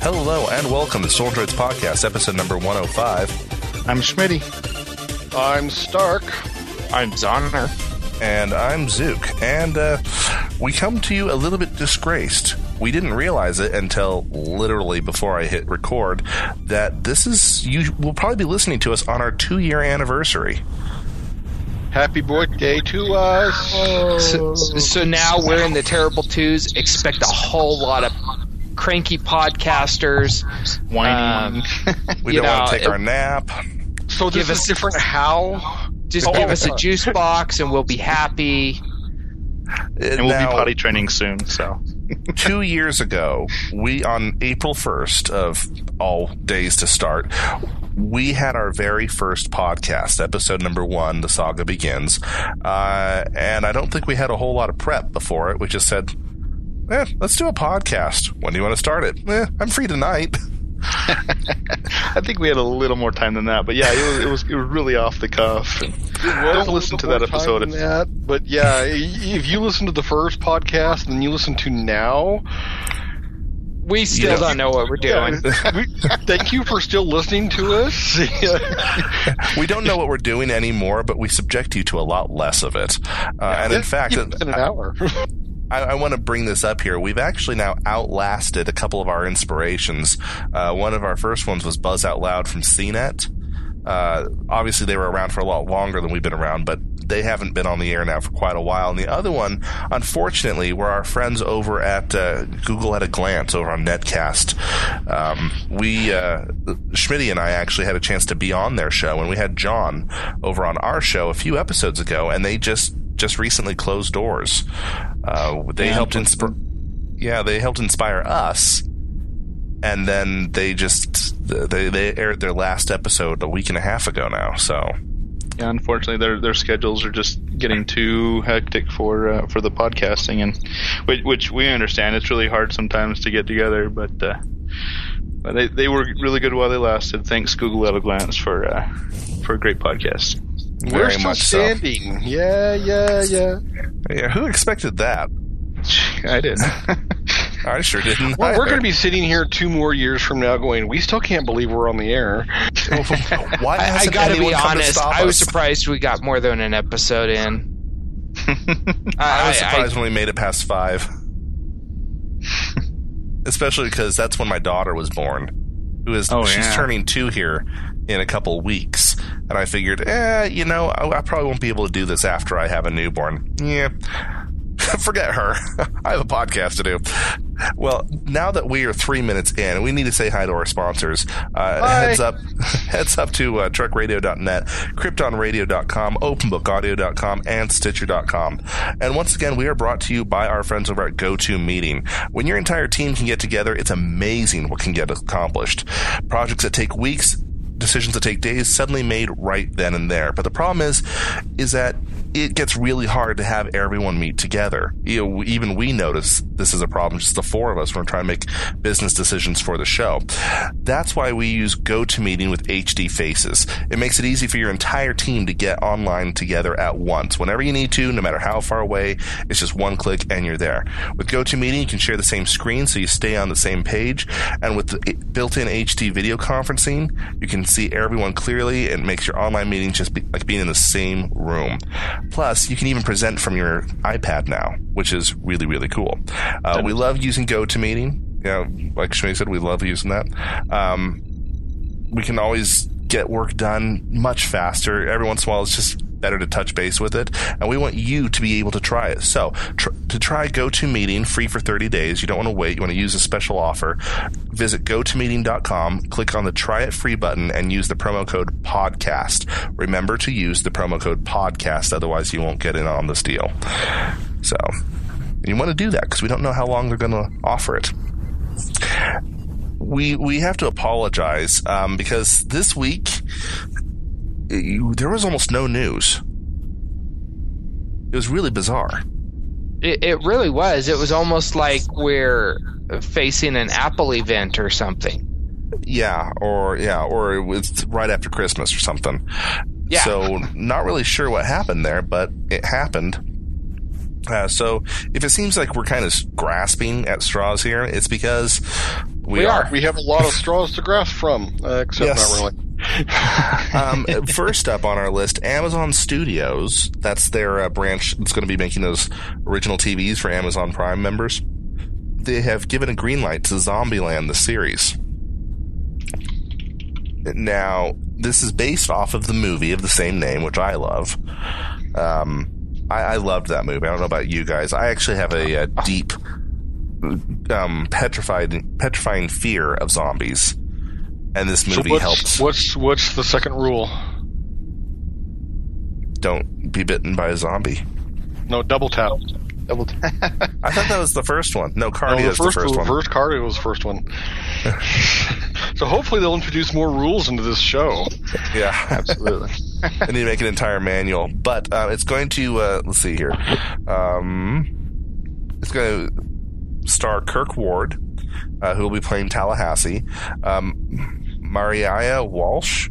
Hello and welcome to Soul Droids Podcast, episode number 105. I'm Schmitty. I'm Stark. I'm Zonner. And I'm Zook. And uh, we come to you a little bit disgraced. We didn't realize it until literally before I hit record that this is, you will probably be listening to us on our two year anniversary. Happy birthday to us. So, so now we're in the terrible twos. Expect a whole lot of cranky podcasters. Whining. Um, We don't want to take it- our nap. So this Give is us- different how? just Oh, give us a juice box and we'll be happy. and we'll Now- be potty training soon, so. two years ago, we on April 1st of all days to start, we had our very first podcast, episode number one, The Saga Begins. Uh, and I don't think we had a whole lot of prep before it. We just said, eh, let's do a podcast. When do you want to start it? Eh, I'm free tonight. I think we had a little more time than that, but yeah, it was it was, it was really off the cuff. And don't listen to that episode. That, but yeah, if you listen to the first podcast and then you listen to now, We still Yeah. don't know what we're doing. we, thank you for still listening to us. we don't know what we're doing anymore, but we subject you to a lot less of it. Uh, and in fact, in an hour. I, I want to bring this up here. We've actually now outlasted a couple of our inspirations. Uh, one of our first ones was Buzz Out Loud from CNET. Uh, obviously, they were around for a lot longer than we've been around, but they haven't been on the air now for quite a while. And the other one, unfortunately, were our friends over at uh, Google at a Glance over on Netcast. Um, we, uh, and I actually had a chance to be on their show, and we had John over on our show a few episodes ago, and they just just recently closed doors. Uh, they Yeah, helped inspire. Yeah, they helped inspire us, and then they just they they aired their last episode a week and a half ago now. So Yeah, unfortunately, their their schedules are just getting too hectic for uh, for the podcasting, and which, which we understand. It's really hard sometimes to get together, but uh, but they, they were really good while they lasted. Thanks, Google at a glance for uh, for a great podcast. We're still much so. standing. Yeah, yeah, yeah. Yeah, who expected that? I did. I sure didn't. Well, we're going to be sitting here two more years from now, going. We still can't believe we're on the air. Oh, why I, I hasn't gotta be honest. I was us? surprised we got more than an episode in. I was surprised when we made it past five. Especially because that's when my daughter was born. Who is Oh, she's yeah. turning two here in a couple weeks. And I figured, eh, you know, I, I probably won't be able to do this after I have a newborn. Yeah. Forget her. I have a podcast to do. Well, now that we are three minutes in, we need to say hi to our sponsors. Uh, heads up, heads up to uh, trekradio.net, kryptonradio.com, openbookaudio.com, and stitcher.com. And once again, we are brought to you by our friends over at GoToMeeting. When your entire team can get together, it's amazing what can get accomplished. Projects that take weeks, decisions that take days suddenly made right then and there. But the problem is, is that it gets really hard to have everyone meet together. You know, even we notice this is a problem. Just the four of us when we're trying to make business decisions for the show. That's why we use GoToMeeting with HD Faces. It makes it easy for your entire team to get online together at once, whenever you need to, no matter how far away. It's just one click and you're there. With GoToMeeting, you can share the same screen so you stay on the same page, and with the eh, built-in HD video conferencing, you can see everyone clearly. It makes your online meetings just be, like being in the same room. Plus, you can even present from your iPad now, which is really, really cool. Uh, we love using GoToMeeting. You know, like Shmi said, we love using that. Um, we can always get work done much faster. Every once in a while, it's just better to touch base with it. And we want you to be able to try it. So, tr- to try GoToMeeting free for 30 days, you don't want to wait. You want to use a special offer. Visit gotomeeting.com, click on the try it free button, and use the promo code podcast. Remember to use the promo code podcast, otherwise, you won't get in on this deal. So, you want to do that because we don't know how long they're going to offer it we we have to apologize um, because this week there was almost no news. It was really bizarre. It, it really was. It was almost like we're facing an Apple event or something. Yeah, or yeah, or it was right after Christmas or something. Yeah. So not really sure what happened there, but it happened. Uh, so if it seems like we're kind of grasping at straws here, it's because We, We are. are. We have a lot of straws to grasp from, uh, except Yes. not really. um, first up on our list, Amazon Studios. That's their uh, branch that's going to be making those original TVs for Amazon Prime members. They have given a green light to Zombieland, the series. Now, this is based off of the movie of the same name, which I love. Um, I, I loved that movie. I don't know about you guys. I actually have a, a deep, um, petrified, petrifying fear of zombies, and this So movie what's, helped. what's what's the second rule? don't be bitten by a zombie. No, double tap. Double tap. I thought that was the first one. No, No, cardio the is first, the first one. first cardio was the first one. so hopefully they'll introduce more rules into this show. Yeah, Absolutely. I need to make an entire manual, but uh, it's going to uh, let's see here. Um, it's going to star Kirk Ward, uh, who will be playing Tallahassee. Um, Maiara Walsh.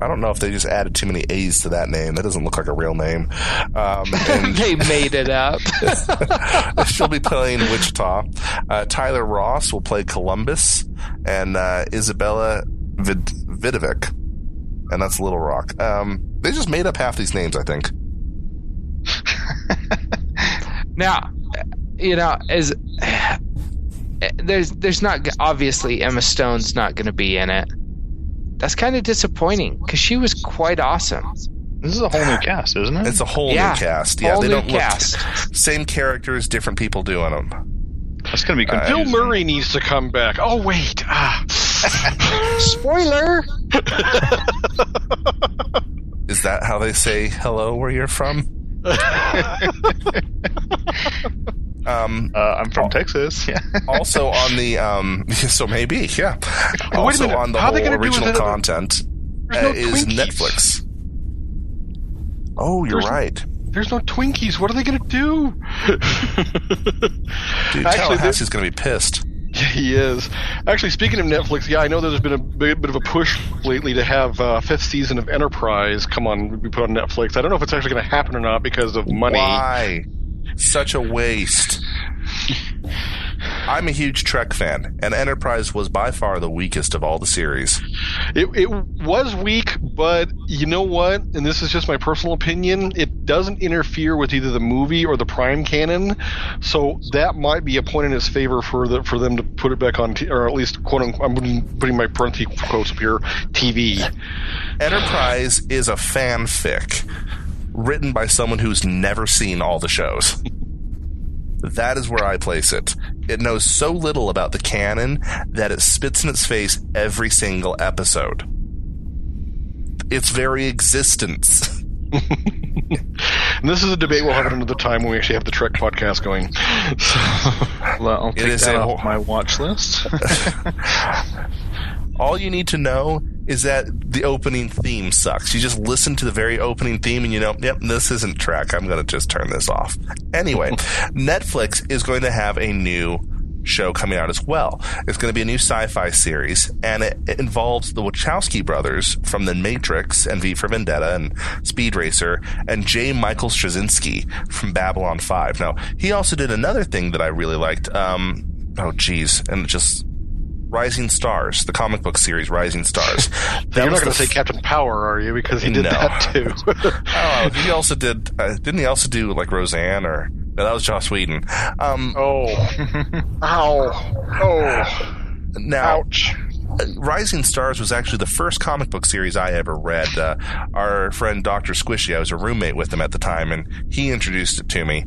I don't know if they just added too many A's to that name. That doesn't look like a real name. Um, and they made it up. she'll be playing Wichita. Uh, Tyler Ross will play Columbus, and uh, Izabela Vid- Vidovic, and that's Little Rock. Um, they just made up half these names, I think. Now, you know, as there's there's not obviously Emma Stone's not going to be in it. That's kind of disappointing because she was quite awesome. This is a whole new cast, isn't it? It's a whole Yeah, new cast. Yeah, whole they new don't cast. look same characters, different people doing them. That's going to be Uh, Bill. Murray needs to come back. Oh wait, ah. Spoiler. Is that how they say hello where you're from? Um, Uh, I'm from Texas. Yeah. also on the um, so maybe yeah. a Also minute, on the how whole gonna original content There's uh, no is Twinkies. Netflix. Oh, you're There's- right. There's no Twinkies. What are they going to do? Dude, Actually, Tallahassee's going to be pissed. Yeah, he is. Actually, speaking of Netflix, yeah, I know there's been a bit, bit of a push lately to have uh, fifth season of Enterprise come on, be put on Netflix. I don't know if it's actually going to happen or not because of money. Why? Such a waste. I'm a huge Trek fan, and Enterprise was by far the weakest of all the series. It, it was weak, but you know what? And this is just my personal opinion. It doesn't interfere with either the movie or the Prime canon, so that might be a point in its favor for the for them to put it back on, t- or at least quote unquote. I'm putting, my parentheses quotes up here. TV. Enterprise is a fanfic written by someone who's never seen all the shows. That is where I place it. It knows so little about the canon that it spits in its face every single episode. Its very existence. This is a debate we'll have at another time when we actually have the Trek podcast going. Well, I'll take is that a off my watch list. All you need to know is that the opening theme sucks. You just listen to the very opening theme and you know, yep, this isn't Trek. I'm going to just turn this off. Anyway, Netflix is going to have a new show coming out as well. It's going to be a new sci-fi series and it, it involves the Wachowski brothers from The Matrix and V for Vendetta and Speed Racer and J. Michael Straczynski from Babylon 5. Now, he also did another thing that I really liked. Um, oh geez, and it just Rising Stars, the comic book series Rising Stars. You're not going to say Captain Power, are you? Because he did No. that too. Oh, he also did. Uh, didn't he also do like Roseanne or? No, that was Joss Whedon. Um, oh. Ow. Oh. now, Ouch. Rising Stars was actually the first comic book series I ever read. Uh, our friend Doctor Squishy, I was a roommate with him at the time, and he introduced it to me.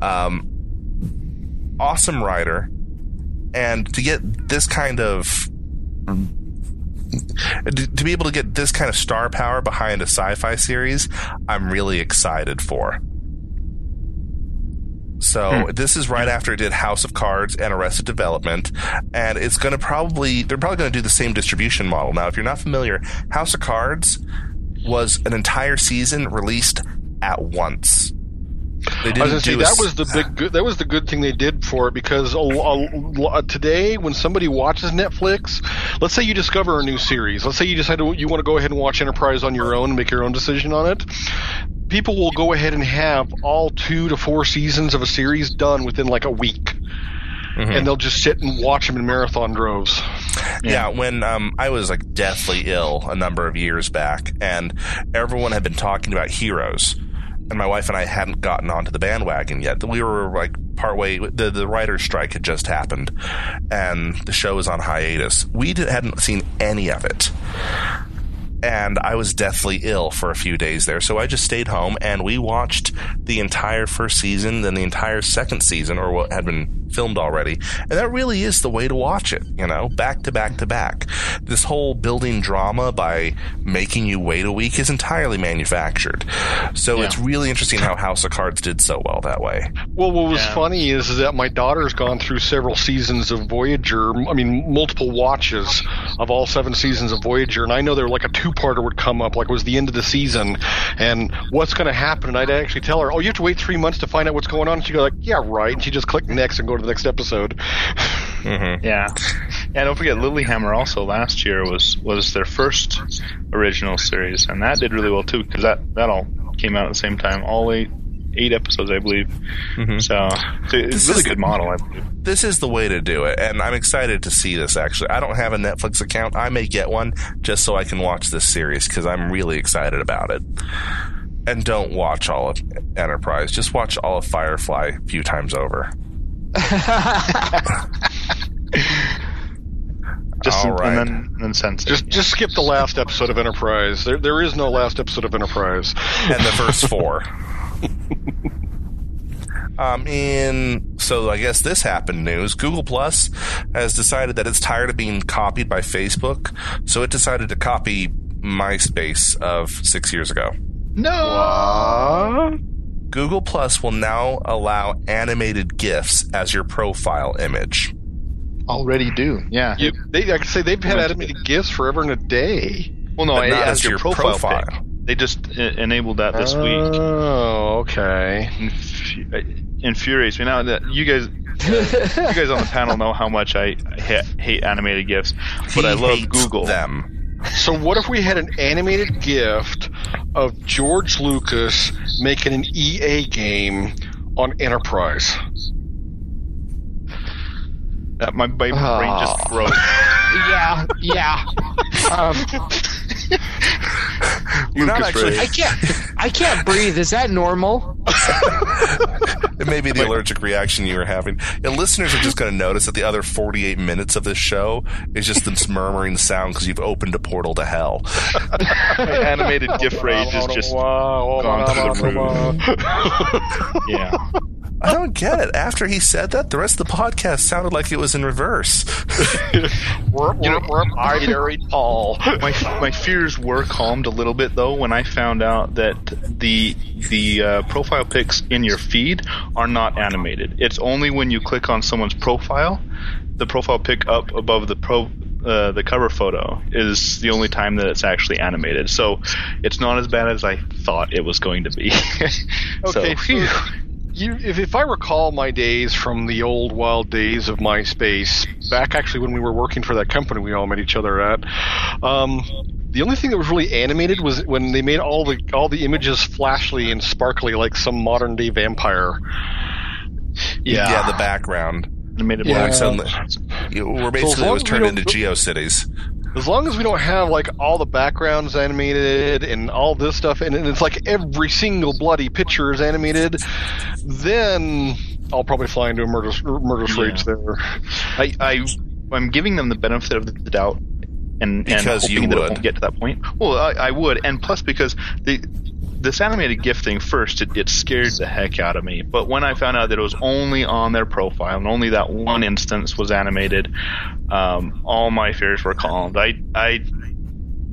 Um, awesome writer, and to get this kind of to be able to get this kind of star power behind a sci-fi series, I'm really excited for. So hmm. this is right after it did House of Cards and Arrested Development, and it's going to probably they're probably going to do the same distribution model. Now, if you're not familiar, House of Cards was an entire season released at once. They I didn't was do say that was the big good, that was the good thing they did for it because a, a, a- today when somebody watches Netflix, let's say you discover a new series, let's say you decide to, you want to go ahead and watch Enterprise on your own and make your own decision on it. People will go ahead and have all two to four seasons of a series done within like a week. and they'll just sit and watch them in marathon droves. Yeah, when um, I was like deathly ill a number of years back, and everyone had been talking about Heroes, and my wife and I hadn't gotten onto the bandwagon yet. We were like partway. The the writer's strike had just happened, and the show was on hiatus. We did, hadn't seen any of it. And I was deathly ill for a few days there, so I just stayed home and we watched the entire first season, then the entire second season, or what had been filmed already. And that really is the way to watch it, you know, back to back to back. This whole building drama by making you wait a week is entirely manufactured. So Yeah. it's really interesting how House of Cards did so well that way. Well, what was Yeah. funny is, is that my daughter's gone through several seasons of Voyager. I mean, multiple watches of all seven seasons of Voyager, and I know they're like a two-parter would come up, like it was the end of the season, and what's going to happen? And I'd actually tell her, "Oh, you have to wait three months to find out what's going on." And she'd go like, "Yeah, right." And she just click next and go to the next episode. Mm-hmm. Yeah, yeah. Don't forget, Lilyhammer also last year was was their first original series, and that did really well too because that that all came out at the same time. All eight eight episodes, I believe. Mhm. So, so it's This a really is- good model. I believe. This is the way to do it, and I'm excited to see this. Actually, I don't have a Netflix account. I may get one just so I can watch this series because I'm really excited about it. And don't watch all of Enterprise. Just watch all of Firefly a few times over. Just All right. and then and then sense Just just skip the last episode of Enterprise. There there is no last episode of Enterprise. and the first four. Um, in so I guess this happened news. Google Plus has decided that it's tired of being copied by Facebook, so it decided to copy MySpace of six years ago. no. Google Plus will now allow animated GIFs as your profile image. Already do. Yeah. You, they, I could say they've had animated GIFs forever and a day. well, no, but not as, as your, your profile, profile. Pic. They just uh, enabled that this week. Oh, okay. Infu- infuriates me now that you guys you guys on the panel know how much I ha- hate animated gifs, but He I love hates Google. them. So what if we had an animated gift of George Lucas making an EA game on Enterprise? That my, my brain just Ah. broke. yeah, yeah. Um, You're not Lucas actually. I can't. I can't breathe. Is that normal? It may be the allergic reaction you were having. And listeners are just going to notice that the other 48 minutes of this show is just this murmuring sound because you've opened a portal to hell. my animated GIF rage is just gone through the roof. Yeah. I don't get it. After he said that, the rest of the podcast sounded like it was in reverse. I married Paul. my my fears were calmed a little bit though when I found out that the the uh, profile pics in your feed are not animated. It's only when you click on someone's profile, the profile pic up above the pro. Uh, the cover photo is the only time that it's actually animated, so it's not as bad as I thought it was going to be. Okay, so, phew. You, if, if I recall my days from the old wild days of MySpace, back actually when we were working for that company we all met each other at, um, the only thing that was really animated was when they made all the all the images flashly and sparkly like some modern day vampire. yeah, yeah, the background. animated Yeah. Like black. suddenly, We're as basically it was turned into go- GeoCities. As long as we don't have like all the backgrounds animated and all this stuff, and it's like every single bloody picture is animated, then I'll probably fly into a murder murder rage there. I, I I'm giving them the benefit of the doubt, and Because and you hoping that would. it won't get to that point. Well, I, I would, and plus because the this animated GIF thing first, it, it scared the heck out of me. But when I found out that it was only on their profile and only that one instance was animated, um, all my fears were calmed. I I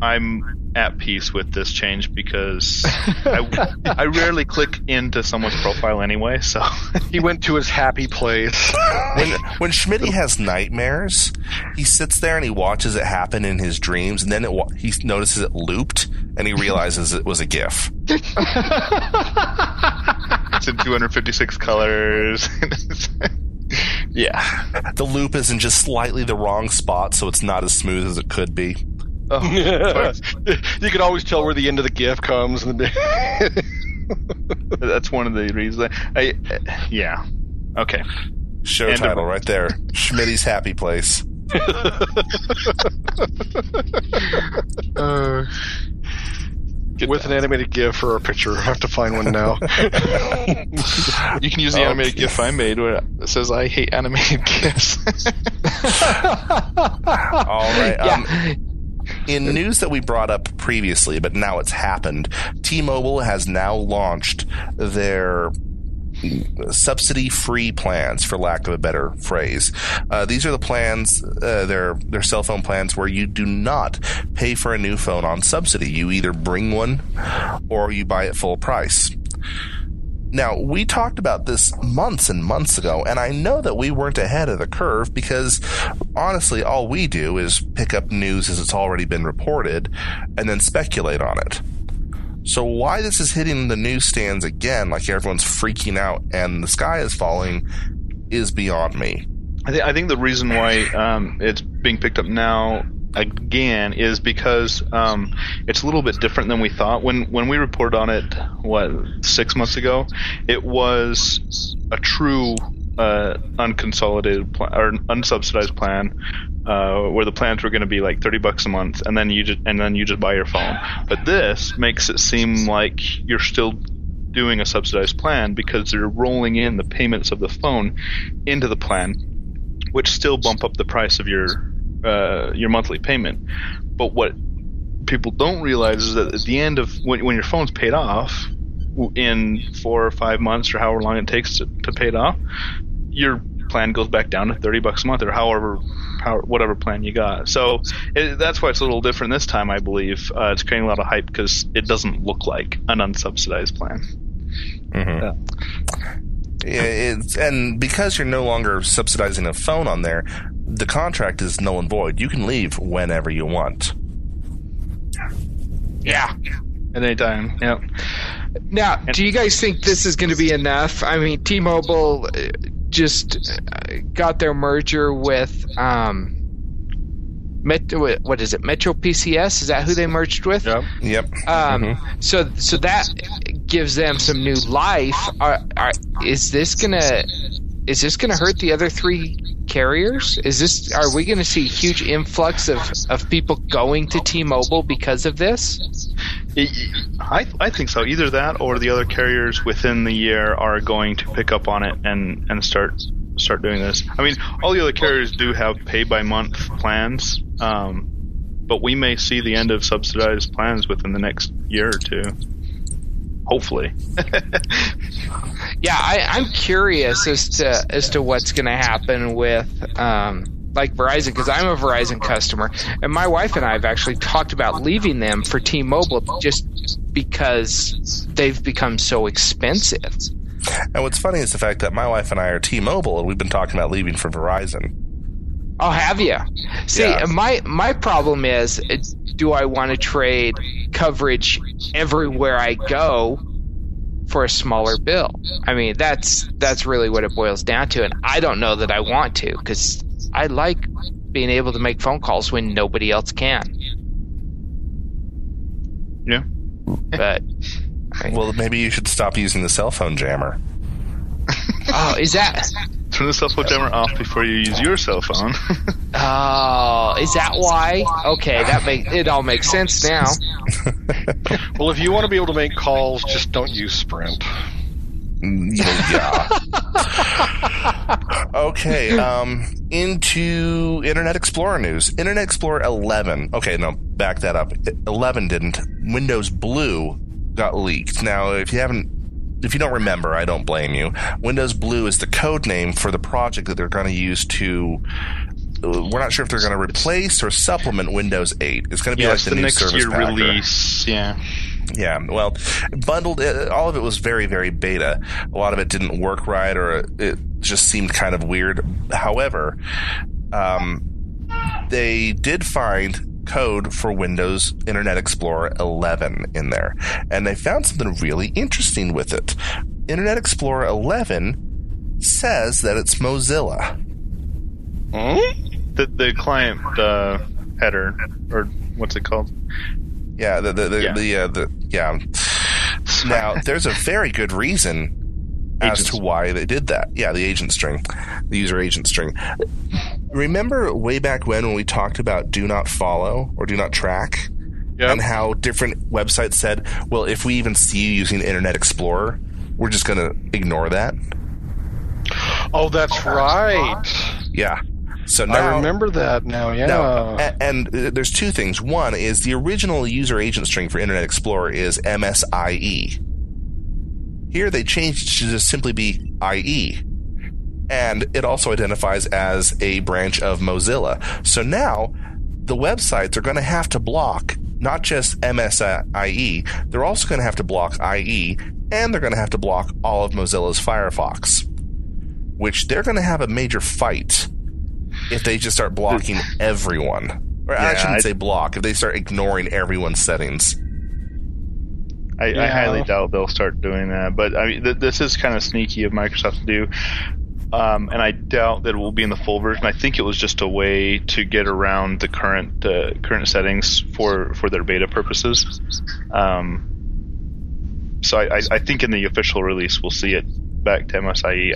I'm at peace with this change because I, I rarely click into someone's profile anyway. So He went to his happy place. When when Schmitty has nightmares, he sits there and he watches it happen in his dreams, and then it, he notices it looped, and he realizes it was a GIF. it's in 256 colors. yeah. The loop is in just slightly the wrong spot, so it's not as smooth as it could be. Oh, you can always tell where the end of the GIF comes. And the that's one of the reasons. I, I yeah. Okay. Show And a- title right there. Schmitty's Happy Place. Uh, Get With an animated GIF or a picture. I have to find one now. You can use the Okay. animated GIF I made where it says I hate animated GIFs. All right. Um, yeah. In news that we brought up previously, but now it's happened, T-Mobile has now launched their subsidy-free plans, for lack of a better phrase. Uh, these are the plans, uh, their their cell phone plans, where you do not pay for a new phone on subsidy. You either bring one, or you buy it full price. Now, we talked about this months and months ago, and I know that we weren't ahead of the curve because honestly, all we do is pick up news as it's already been reported and then speculate on it. So, why this is hitting the newsstands again, like everyone's freaking out and the sky is falling, is beyond me. I, th- I think the reason why um, it's being picked up now again is because um, it's a little bit different than we thought. When when we reported on it, what six months ago, it was a true uh, unconsolidated plan or unsubsidized plan. Uh, where the plans were going to be like thirty bucks a month, and then you just and then you just buy your phone. But this makes it seem like you're still doing a subsidized plan because they're rolling in the payments of the phone into the plan, which still bump up the price of your uh, your monthly payment. But what people don't realize is that at the end of when, when your phone's paid off in four or five months or however long it takes to, to pay it off, your plan goes back down to 30 bucks a month or however how, whatever plan you got. So it, that's why it's a little different this time, I believe. Uh, it's creating a lot of hype because it doesn't look like an unsubsidized plan. Yeah, It's, and because you're no longer subsidizing a phone on there, the contract is null and void. You can leave whenever you want. yeah. At any time, yeah. Now, do you guys think this is going to be enough? I mean, T-Mobile uh, just uh, got their merger with um, Metro. What is it? Metro PCS? Is that who they merged with? Yep. Yep. Um, so so that gives them some new life. Are, are, is this gonna is this gonna hurt the other three carriers? Is this are we gonna see a huge influx of, of people going to T-Mobile because of this? I, I think so. Either that or the other carriers within the year are going to pick up on it and, and start start doing this. I mean, all the other carriers do have pay by month plans, um, but we may see the end of subsidized plans within the next year or two. Hopefully. Yeah, I, I'm curious as to as to what's going to happen with um, like Verizon because I'm a Verizon customer, and my wife and I have actually talked about leaving them for T-Mobile just because they've become so expensive. And what's funny is the fact that my wife and I are T-Mobile, and we've been talking about leaving for Verizon. Oh, have you? See, Yeah. my my problem is, do I want to trade coverage everywhere I go for a smaller bill? I mean, that's that's really what it boils down to, and I don't know that I want to because I like being able to make phone calls when nobody else can. Yeah. But Well, maybe you should stop using the cell phone jammer. oh, is that Turn the cell phone jammer off before you use your cell phone. oh, is that why? Okay, that make it all makes sense now. well, if you want to be able to make calls, just don't use Sprint. Mm, Yeah. okay. Um, into Internet Explorer news. Internet Explorer 11. Okay, no, back that up. 11 didn't. Windows Blue got leaked. Now, if you haven't, if you don't remember, I don't blame you. Windows Blue is the code name for the project that they're going to use to. uh, We're not sure if they're going to replace or supplement Windows 8. It's going to be yeah, like the, the new next service year packer. release. Yeah. Yeah, well, bundled. uh, All of it was very, very beta. A lot of it didn't work right, or it just seemed kind of weird. However, um, they did find code for Windows Internet Explorer 11 in there, and they found something really interesting with it. Internet Explorer 11 says that it's Mozilla. Hmm? The the client uh, header or what's it called? Yeah, the the the, Yeah. the, uh, the yeah. Now, there's a very good reason as Agent to why they did that. Yeah, the agent string, the user agent string. Remember way back when when we talked about do not follow or do not track? Yep. and how different websites said, well, if we even see you using Internet Explorer, we're just going to ignore that. Oh, that's right. Yeah. So I now, remember that now. Yeah. now a- and uh, there's two things. One is the original user agent string for Internet Explorer is MSIE. Here they changed it to just simply be IE. And it also identifies as a branch of Mozilla. So now the websites are going to have to block not just MSIE, they're also going to have to block IE, and they're going to have to block all of Mozilla's Firefox, which they're going to have a major fight if they just start blocking everyone. Or I shouldn't I- say block, if they start ignoring everyone's settings. I, I highly doubt they'll start doing that. But I mean, th- this is kind of sneaky of Microsoft to do. Um, and I doubt that it will be in the full version. I think it was just a way to get around the current uh, current settings for, for their beta purposes. Um, so I, I, I think in the official release we'll see it back to MSIE.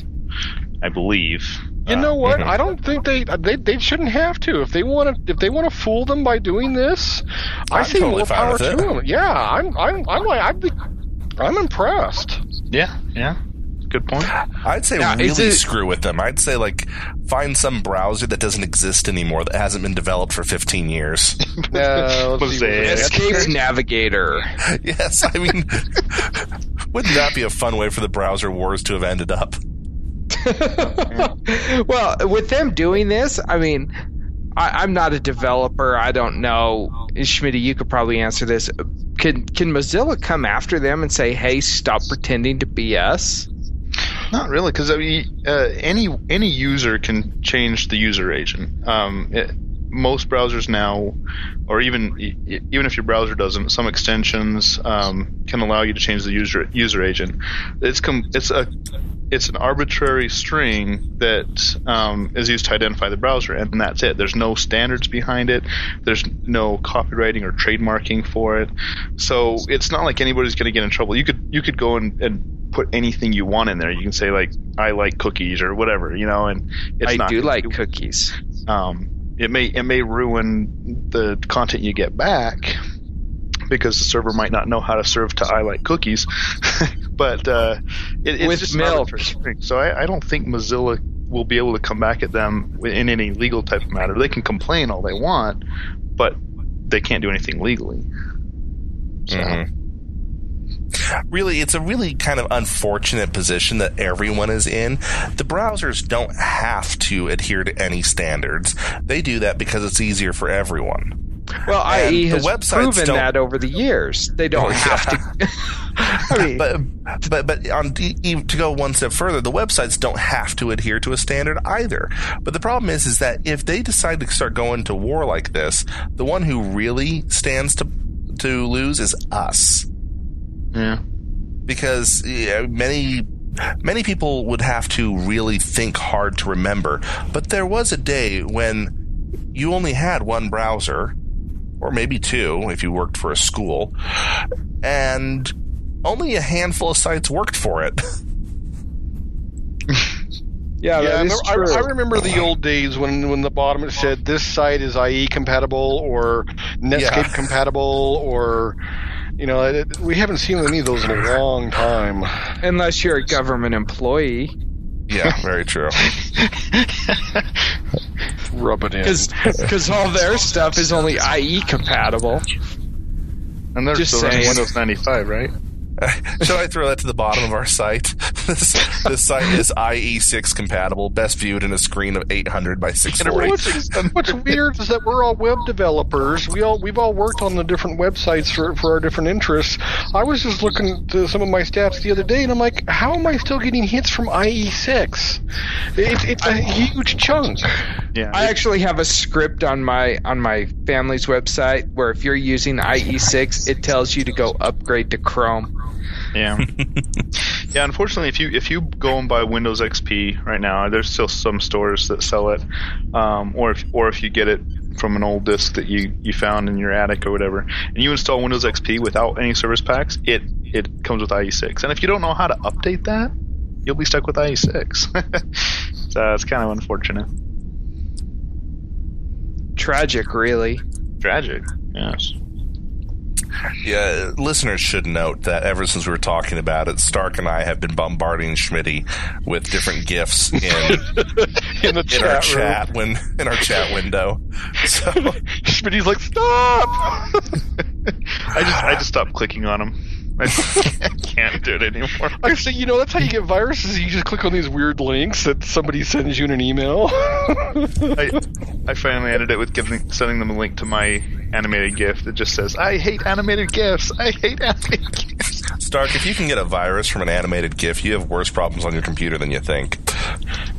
I believe. You know what? I don't think they they they shouldn't have to. If they want to if they want to fool them by doing this, I I'm totally more power to them. Yeah, I'm I'm I'm like I'm, I'm impressed. Yeah, yeah. Good point. I'd say Now, really it- screw with them. I'd say like find some browser that doesn't exist anymore that hasn't been developed for 15 years. Let's Was see what it- we got. Netscape Navigator. yes, I mean, wouldn't that be a fun way for the browser wars to have ended up? well, with them doing this, I mean, I, I'm not a developer. I don't know. Schmidt, you could probably answer this. Can can Mozilla come after them and say, "Hey, stop pretending to be us"? Not really, because I mean, uh, any any user can change the user agent. Um, it, most browsers now, or even even if your browser doesn't, some extensions um, can allow you to change the user user agent. It's com- it's a it's an arbitrary string that um, is used to identify the browser, and that's it. There's no standards behind it. There's no copywriting or trademarking for it. So it's not like anybody's going to get in trouble. You could you could go and, and put anything you want in there. You can say like I like cookies or whatever, you know, and it's I not do like cookies. um, it may it may ruin the content you get back because the server might not know how to serve to I like cookies, but uh, it, it's With just milk. So I, I don't think Mozilla will be able to come back at them in any legal type of matter. They can complain all they want, but they can't do anything legally. So, Mhm. Really, it's a really kind of unfortunate position that everyone is in. The browsers don't have to adhere to any standards. They do that because it's easier for everyone. Well, And IE the has websites proven that over the years. They don't Oh, have to. I mean, But but but on to go one step further, the websites don't have to adhere to a standard either. But the problem is is that if they decide to start going to war like this, the one who really stands to to lose is us. Yeah. because yeah, many many people would have to really think hard to remember. But there was a day when you only had one browser, or maybe two if you worked for a school, and only a handful of sites worked for it. yeah, Yeah, I that remember, is I, true. I remember the old days when, when the bottom it said this site is IE compatible or Netscape Yeah. compatible or you know it, we haven't seen any of those in a long time. Unless you're a government employee, yeah, very true. Rub it in. because all their stuff is only IE compatible. And they're Just still running saying. Windows 95, right? Shall I throw that to the bottom of our site? this, this site is IE6 compatible, best viewed in a screen of 800 by 640. What's, what's weird is that we're all web developers. We all we've all worked on the different websites for, for our different interests. I was just looking to some of my stats the other day, and I'm like, how am I still getting hits from IE6? It's it's a huge chunk. Yeah. I actually have a script on my on my family's website where if you're using IE6, it tells you to go upgrade to Chrome. Yeah. yeah, unfortunately if you if you go and buy Windows XP right now, there's still some stores that sell it. Um, or if or if you get it from an old disk that you, you found in your attic or whatever, and you install Windows XP without any service packs, it it comes with IE6. And if you don't know how to update that, you'll be stuck with IE6. so it's kind of unfortunate. Tragic, really. Tragic. Yes. Yeah, listeners should note that ever since we were talking about it, Stark and I have been bombarding Schmitty with different gifts in in the in our chat room. chat when in our chat window. So Schmitty's like, stop! I just I just stopped clicking on them. I can't do it anymore. I say, you know, that's how you get viruses. You just click on these weird links that somebody sends you in an email. I, I finally ended it with giving sending them a link to my animated GIF that just says, "I hate animated GIFs. I hate animated GIFs." Stark, if you can get a virus from an animated GIF, you have worse problems on your computer than you think.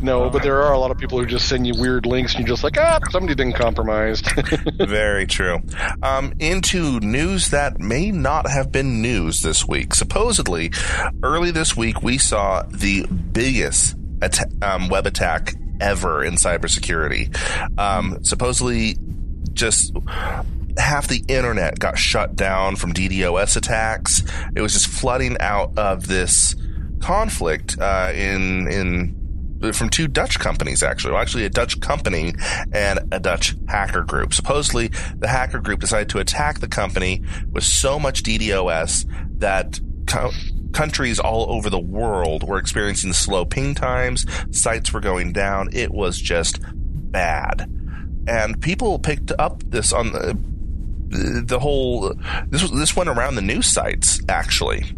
no, but there are a lot of people who just send you weird links, and you're just like, ah, somebody's been compromised. Very true. Um, into news that may not have been news this week. Supposedly, early this week, we saw the biggest atta- um, web attack ever in cybersecurity. Um, supposedly, just half the internet got shut down from DDoS attacks. It was just flooding out of this conflict uh, in in from two Dutch companies, actually. Well, actually, a Dutch company and a Dutch hacker group. Supposedly, the hacker group decided to attack the company with so much DDoS that co- countries all over the world were experiencing slow ping times, sites were going down. It was just bad. And people picked up this on the, the whole, this this went around the news sites, actually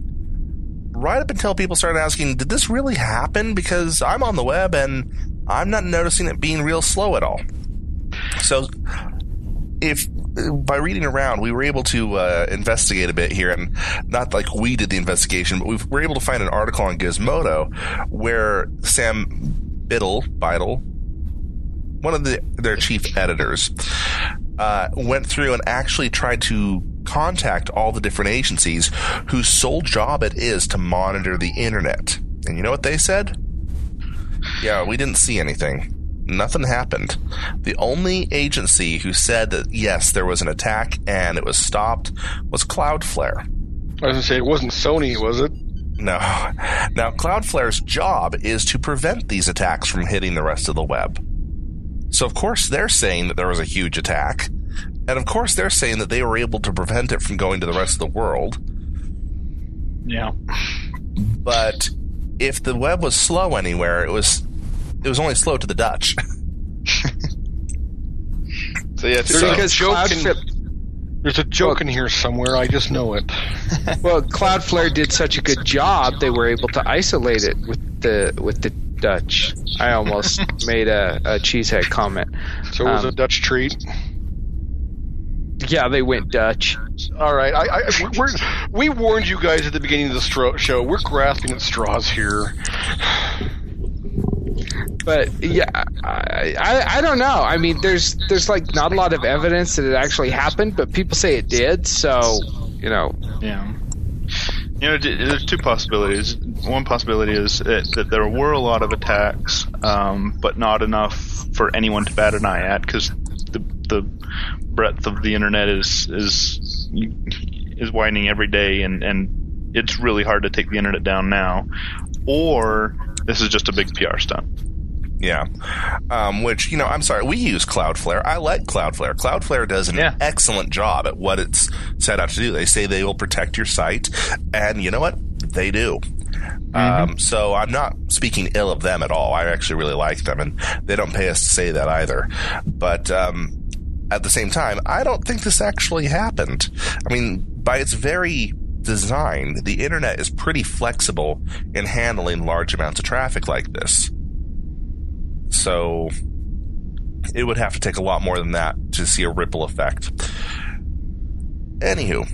right up until people started asking, did this really happen? Because I'm on the web and I'm not noticing it being real slow at all. So, if by reading around, we were able to uh, investigate a bit here, and not like we did the investigation, but we were able to find an article on Gizmodo where Sam Biddle, Biddle, one of the, their chief editors, uh, went through and actually tried to contact all the different agencies whose sole job it is to monitor the internet. And you know what they said? Yeah, we didn't see anything. Nothing happened. The only agency who said that yes, there was an attack and it was stopped was Cloudflare. I was gonna say it wasn't Sony, was it? No. Now, Cloudflare's job is to prevent these attacks from hitting the rest of the web. So, of course, they're saying that there was a huge attack. And of course, they're saying that they were able to prevent it from going to the rest of the world. Yeah. But if the web was slow anywhere, it was it was only slow to the Dutch. So yeah, There's so, a joke in- Cloudflare, There's a joke in here somewhere. I just know it. well, Cloudflare did such a good job, they were able to isolate it with the with the Dutch. I almost made a, a cheesehead comment. So it was Um, a Dutch treat. Yeah, they went Dutch. All right, I, I we're, we warned you guys at the beginning of the stro- show. We're grasping at straws here. But yeah, I, I I don't know. I mean, there's there's like not a lot of evidence that it actually happened, but people say it did. So you know, Yeah. You know, there's two possibilities. One possibility is that, that there were a lot of attacks, um, but not enough for anyone to bat an eye at because the the breadth of the internet is is is widening every day, and and it's really hard to take the internet down now. Or this is just a big PR stunt. Yeah. Um, which, you know, I'm sorry, we use Cloudflare. I like Cloudflare. Cloudflare does an Yeah. excellent job at what it's set out to do. They say they will protect your site, and you know what? They do. Um, so I'm not speaking ill of them at all. I actually really like them, and they don't pay us to say that either. But um, at the same time, I don't think this actually happened. I mean, by its very design, the internet is pretty flexible in handling large amounts of traffic like this. So it would have to take a lot more than that to see a ripple effect. Anywho,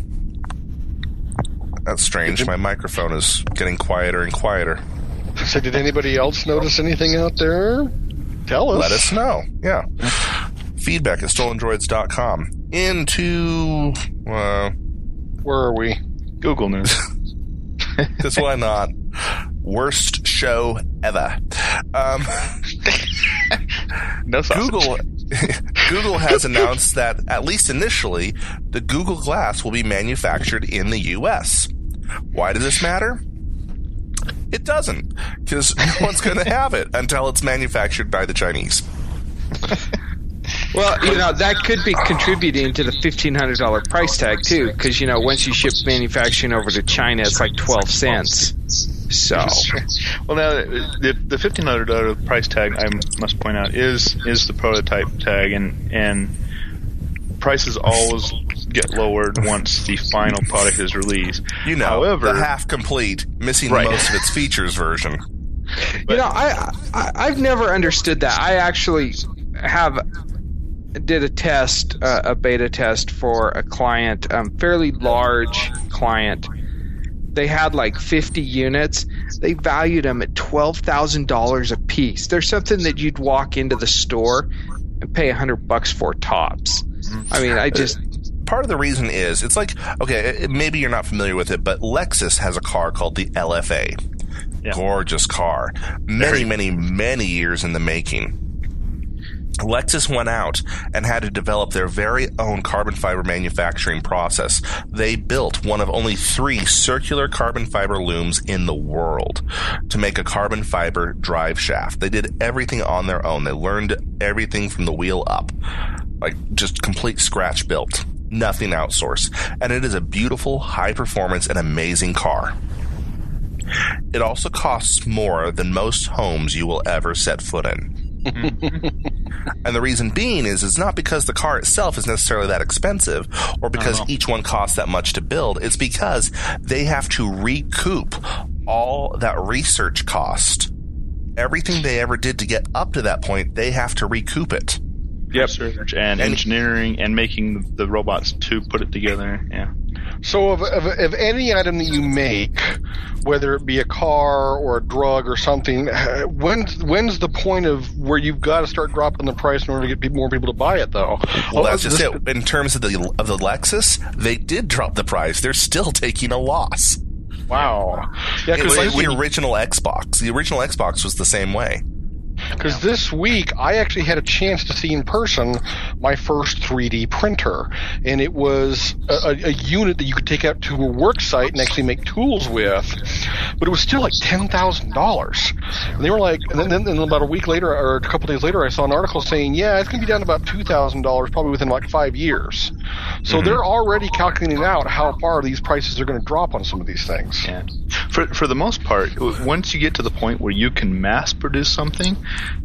that's strange. My microphone is getting quieter and quieter. So, did anybody else notice anything out there? Tell us. Let us know. Yeah. Feedback at stolendroids.com. Into, uh, Where are we? Google News. because why not? Worst show ever. Um, no sausage. Google Google has announced that at least initially, the Google Glass will be manufactured in the U.S. Why does this matter? It doesn't, because no one's going to have it until it's manufactured by the Chinese. Well, you know that could be contributing to the fifteen hundred dollar price tag too, because you know once you ship manufacturing over to China, it's like twelve cents. So, well, now the the fifteen hundred dollar price tag, I must point out, is is the prototype tag, and and prices always get lowered once the final product is released. You know, However, the half complete, missing Right. most of its features version. you know, I, I I've never understood that. I actually have did a test, uh, a beta test for a client, um, fairly large client. They had like 50 units. They valued them at twelve thousand dollars a piece. There's something that you'd walk into the store and pay a hundred bucks for tops. I mean, I just uh, part of the reason is it's like okay maybe you're not familiar with it but lexus has a car called the lfa Yeah. gorgeous car many many many years in the making Lexus went out and had to develop their very own carbon fiber manufacturing process. They built one of only three circular carbon fiber looms in the world to make a carbon fiber drive shaft. They did everything on their own. They learned everything from the wheel up. Like just complete scratch built. Nothing outsourced. And it is a beautiful, high performance, and amazing car. It also costs more than most homes you will ever set foot in. And the reason being is it's not because the car itself is necessarily that expensive or because Uh-huh. each one costs that much to build. It's because they have to recoup all that research cost. Everything they ever did to get up to that point, they have to recoup it. research and, engineering and making the robots to put it together. Yeah. So, of, of, of any item that you make, whether it be a car or a drug or something, uh, when's when's the point of where you've got to start dropping the price in order to get more people to buy it, though? Well, that's just it. In terms of the of the Lexus, they did drop the price. They're still taking a loss. Wow. Yeah, It's because like the original Xbox. The original Xbox was the same way. Because this week I actually had a chance to see in person my first 3D printer, and it was a, a, unit that you could take out to a work site and actually make tools with, but it was still like ten thousand dollars. And they were like, and then, then, about a week later or a couple days later, I saw an article saying, yeah, it's going to be down to about two thousand dollars probably within like five years. So mm-hmm. they're already calculating out how far these prices are going to drop on some of these things. Yeah. For for the most part, once you get to the point where you can mass produce something,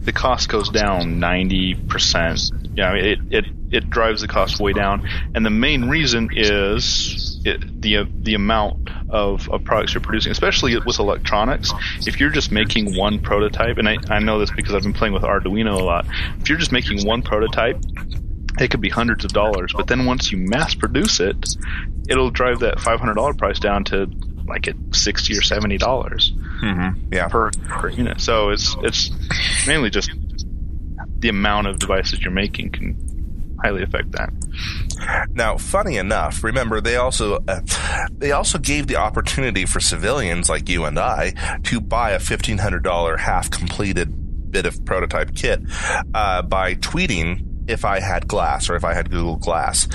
the cost goes down ninety percent. Yeah, I mean, it it it drives the cost way down, and the main reason is it, the the amount of, of products you're producing, especially with electronics. If you're just making one prototype, and I, I know this because I've been playing with Arduino a lot. If you're just making one prototype, it could be hundreds of dollars. But then once you mass produce it, it'll drive that five hundred dollar price down to like at sixty or seventy dollars Mm-hmm. Yeah. per per unit. So it's it's mainly just the amount of devices you're making can highly affect that. Now, funny enough, remember they also uh, they also gave the opportunity for civilians like you and I to buy a fifteen hundred dollar half completed bit of prototype kit uh, by tweeting if I had Glass or if I had Google Glass.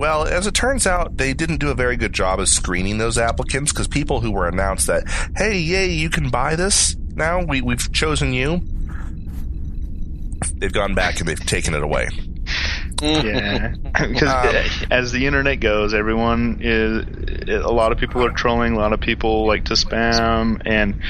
Well, as it turns out, they didn't do a very good job of screening those applicants because people who were announced that, hey, yay, you can buy this now, we, we've chosen you, they've gone back and they've taken it away. Yeah, because as the internet goes, everyone is a lot of people are trolling. A lot of people like to spam, and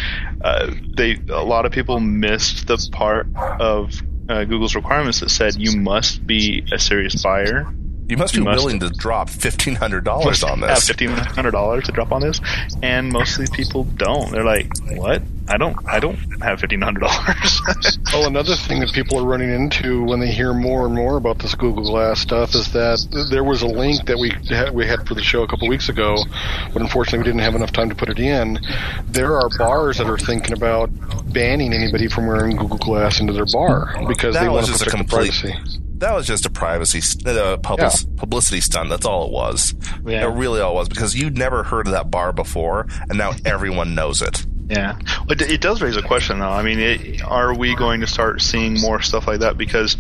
uh, they a lot of people missed the part of uh, Google's requirements that said you must be a serious buyer. You must be You must- willing to drop fifteen hundred dollars on Have this. fifteen hundred dollars to drop on this, and most of these people don't. They're like, "What? I don't. I don't have fifteen hundred dollars." Oh, another thing that people are running into when they hear more and more about this Google Glass stuff is that there was a link that we had, we had for the show a couple weeks ago, but unfortunately we didn't have enough time to put it in. There are bars that are thinking about banning anybody from wearing Google Glass into their bar because That they want to just a protect the complete- privacy. That was just a privacy, uh, public, publicity stunt. That's all it was. Yeah. It really all was because you'd never heard of that bar before, and now everyone knows it. Yeah, it, it does raise a question though. I mean, it, are we going to start seeing more stuff like that? Because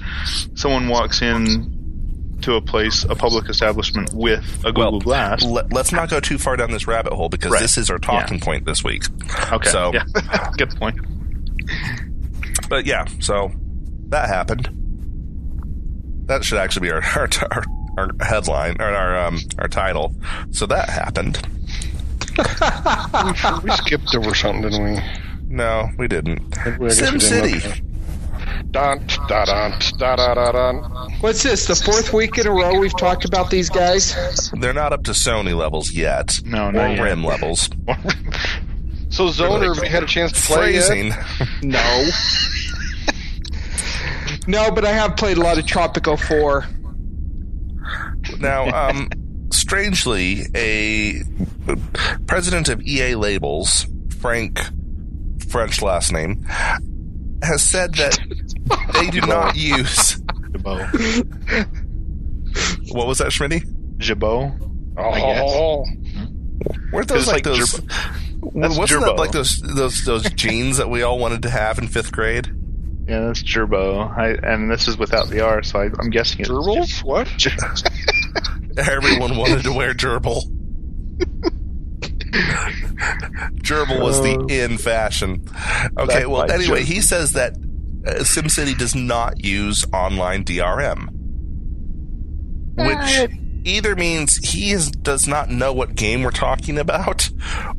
someone walks in to a place, a public establishment with a Google Well, Glass. Let, us not go too far down this rabbit hole because Right. this is our talking point this week. Okay. So, yeah. Good point. but yeah, so that happened. That should actually be our our, our, our headline or our um, our title. So that happened. we skipped over something, didn't we? No, we didn't. I guess we Sim didn't. City. Okay. Dun, da, dun, da, da, da, dun. What's this? The fourth week in a row we've talked about these guys? They're not up to Sony levels yet. No, or not yet. Rim levels. So, Zoner, have you had a chance to play yet? No. No, but I have played a lot of Tropico 4. Now, um, strangely, a president of EA Labels, Frank, French last name, has said that they do not use. Jabot. What was that, Schmitty? Jabot. Oh, Weren't those like, like those? That's wasn't that like those those those jeans that we all wanted to have in fifth grade? Yeah, that's Girbaud. I, and this is without the R, so I, I'm guessing it's gerbils? What? Everyone wanted to wear gerbil. gerbil was the in fashion. Okay, That's well, anyway, joke. he says that uh, SimCity does not use online DRM, which either means he is, does not know what game we're talking about,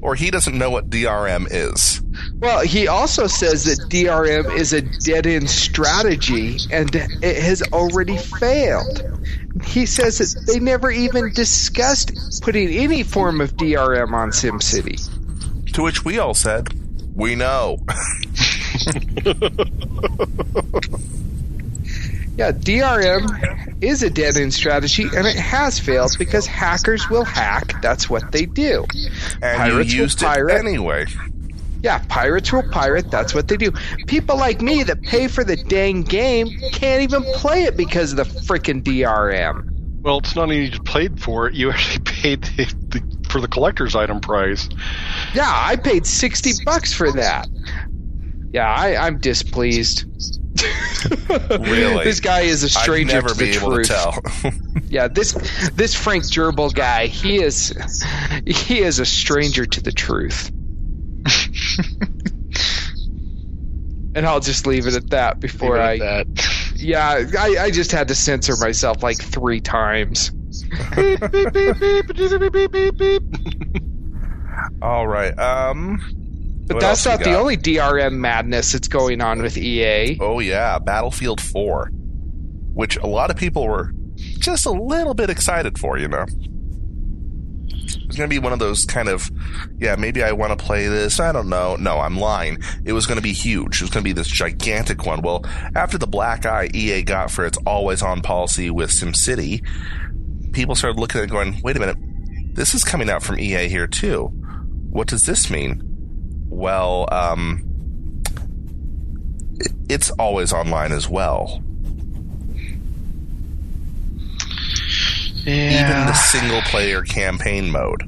or he doesn't know what DRM is. Well, he also says that DRM is a dead end strategy and it has already failed. He says that they never even discussed putting any form of DRM on SimCity. To which we all said, "We know." Yeah, DRM is a dead end strategy and it has failed because hackers will hack. That's what they do. and Pirates you will used it pirate. anyway. Yeah, pirates will pirate. That's what they do. People like me that pay for the dang game can't even play it because of the freaking DRM. Well, it's not only you paid for it, you actually paid the, the, for the collector's item price. Yeah, I paid 60 bucks for that. Yeah, I, I'm displeased. Really? this guy is a I'd stranger never to the be able truth. to tell. Yeah, this this Frank Gerbil guy, he is he is a stranger to the truth. and I'll just leave it at that before I Leave it at that. Yeah, I, I just had to censor myself like three times. beep, beep, beep, beep, beep, beep, beep, beep. All right. Um. But what that's not the only DRM madness that's going on with EA. Oh yeah, Battlefield 4, which a lot of people were just a little bit excited for. You know, it's going to be one of those kind of, yeah, maybe I want to play this. I don't know. No, I'm lying. It was going to be huge. It was going to be this gigantic one. Well, after the black eye EA got for its always-on policy with SimCity, people started looking at it going, wait a minute, this is coming out from EA here too. What does this mean? Well, um, it's always online as well. Even the single player campaign mode.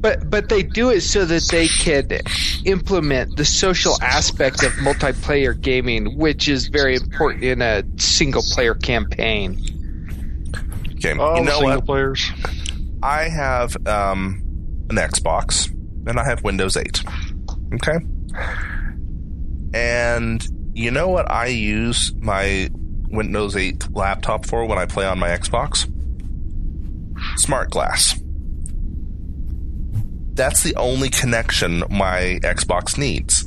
But but they do it so that they can implement the social aspect of multiplayer gaming, which is very important in a single player campaign. Okay, Oh, you know single what? players. I have um, an Xbox and I have Windows 8. Okay? And you know what I use my Windows 8 laptop for when I play on my Xbox? SmartGlass. That's the only connection my Xbox needs.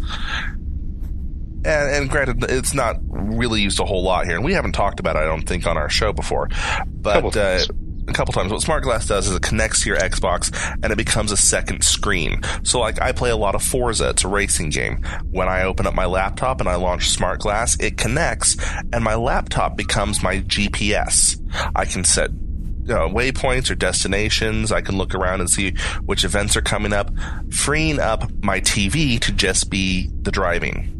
And, and granted, it's not really used a whole lot here, and we haven't talked about it, I don't think, on our show before. But uh. A couple times. What SmartGlass does is it connects to your Xbox and it becomes a second screen. So, like, I play a lot of Forza. It's a racing game. When I open up my laptop and I launch SmartGlass, it connects, and my laptop becomes my GPS. I can set waypoints or destinations. I can look around and see which events are coming up, freeing up my TV to just be the driving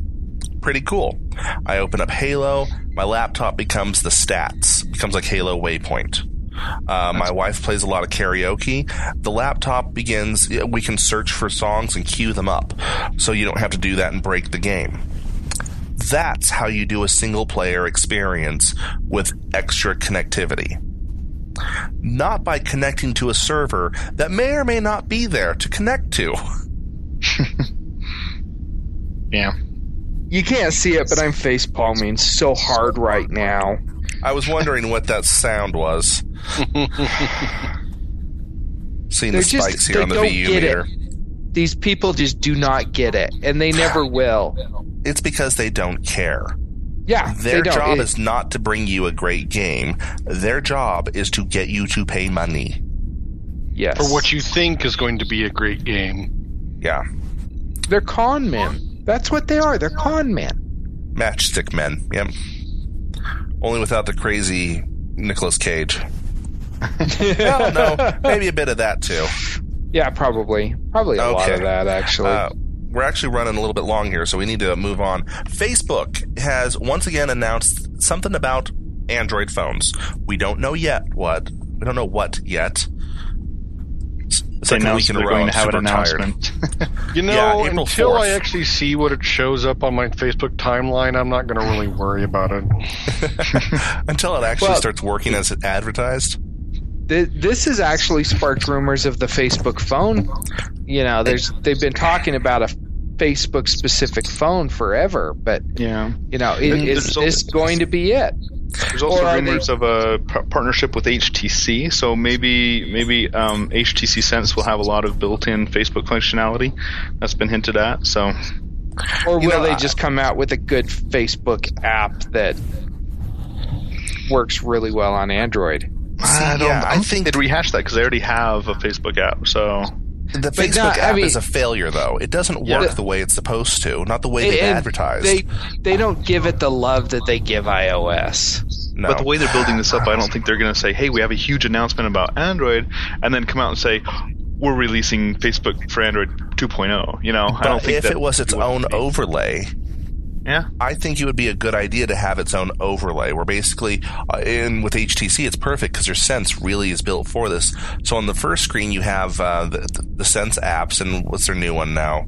pretty cool. I open up Halo, my laptop becomes the stats, becomes like Halo Waypoint. Uh, my wife plays a lot of karaoke. The laptop begins, we can search for songs and queue them up. So you don't have to do that and break the game. That's how you do a single player experience with extra connectivity. Not by connecting to a server that may or may not be there to connect to. Yeah. You can't see it, but I'm face palming so hard right now. I was wondering what that sound was. Seeing They're the just- spikes here they on the don't VU get it. These people just do not get it, and they never will. It's because they don't care. Yeah, Their they don't. job It- is not to bring you a great game. Their job is to get you to pay money. yes. For what you think is going to be a great game. Yeah. They're con men. That's what they are. They're con men. Matchstick men. Yep. Only without the crazy Nicolas Cage. well, no, maybe a bit of that too. Yeah, probably. Probably a lot of that, actually. Uh, we're actually running a little bit long here, so we need to move on. Facebook has once again announced something about Android phones. We don't know yet what. We don't know what yet. It's it's They like a announced week in a they're row. going to have an announcement. You know, Yeah, April until I actually see what it shows up on my Facebook timeline, I'm not going to really worry about it. Until it actually Well- starts working as advertised. Th- this has actually sparked rumors of the Facebook phone. You know, there's they've been talking about a Facebook specific phone forever, but yeah. you know, it, And is this going to be it? There's also Or rumors they- of a p- partnership with HTC, so maybe maybe um, HTC Sense will have a lot of built-in Facebook functionality. That's been hinted at. So Or will You know, they I- just come out with a good Facebook app that works really well on Android? I don't, yeah, I I don't think- think they'd rehash that because they already have a Facebook app. So The Facebook not- I app mean- is a failure, though. It doesn't Yeah. work the way it's supposed to. Not the way they And advertise. They they don't give it the love that they give iOS. no. But the way they're building this up, I don't think they're going to say, "Hey, we have a huge announcement about Android," and then come out and say, "We're releasing Facebook for Android 2.0." You know, I don't But think if that it was its own overlay, yeah, I think it would be a good idea to have its own overlay where basically, uh, in with HTC, it's perfect because your Sense really is built for this. So on the first screen, you have uh, the, the Sense apps, and what's their new one now?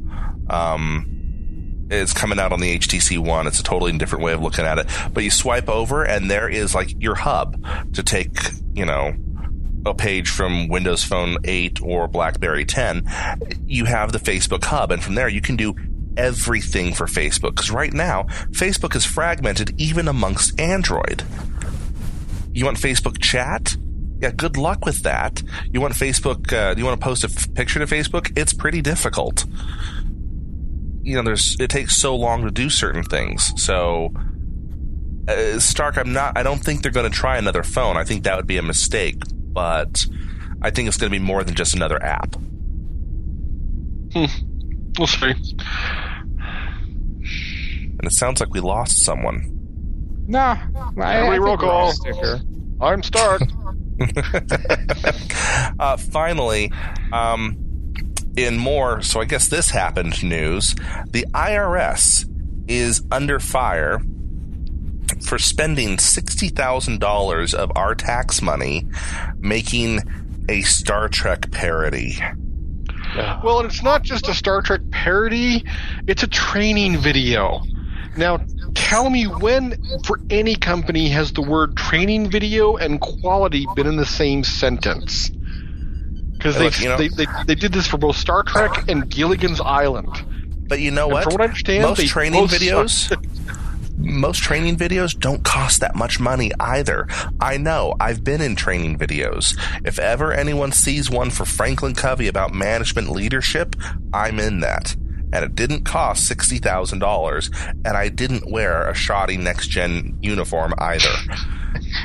Um, it's coming out on the HTC One. It's a totally different way of looking at it. But you swipe over, and there is like your hub to take, you know, a page from Windows Phone 8 or BlackBerry 10. You have the Facebook hub, and from there you can do everything for Facebook. Because right now, Facebook is fragmented even amongst Android. You want Facebook chat? Yeah, good luck with that. You want Facebook, uh, you want to post a f- picture to Facebook? It's pretty difficult. You know, there's, it takes so long to do certain things. So, uh, Stark, I'm not, I don't think they're going to try another phone. I think that would be a mistake, but I think it's going to be more than just another app. We'll see. And it sounds like we lost someone. Nah, I, I Every roll call. I'm Stark. uh, finally, um, in more, so I guess this happened news, the IRS is under fire for spending $60,000 of our tax money making a Star Trek parody. Well, and it's not just a Star Trek parody, it's a training video. Now, tell me when, for any company, has the word training video and quality been in the same sentence? Because they, you know- they, they, they did this for both Star Trek and Gilligan's Island. But you know And what? from what I understand, most they training videos. most training videos don't cost that much money either. I know. I've been in training videos. If ever anyone sees one for Franklin Covey about management leadership, I'm in that. And it didn't cost sixty thousand dollars, and I didn't wear a shoddy next gen uniform either.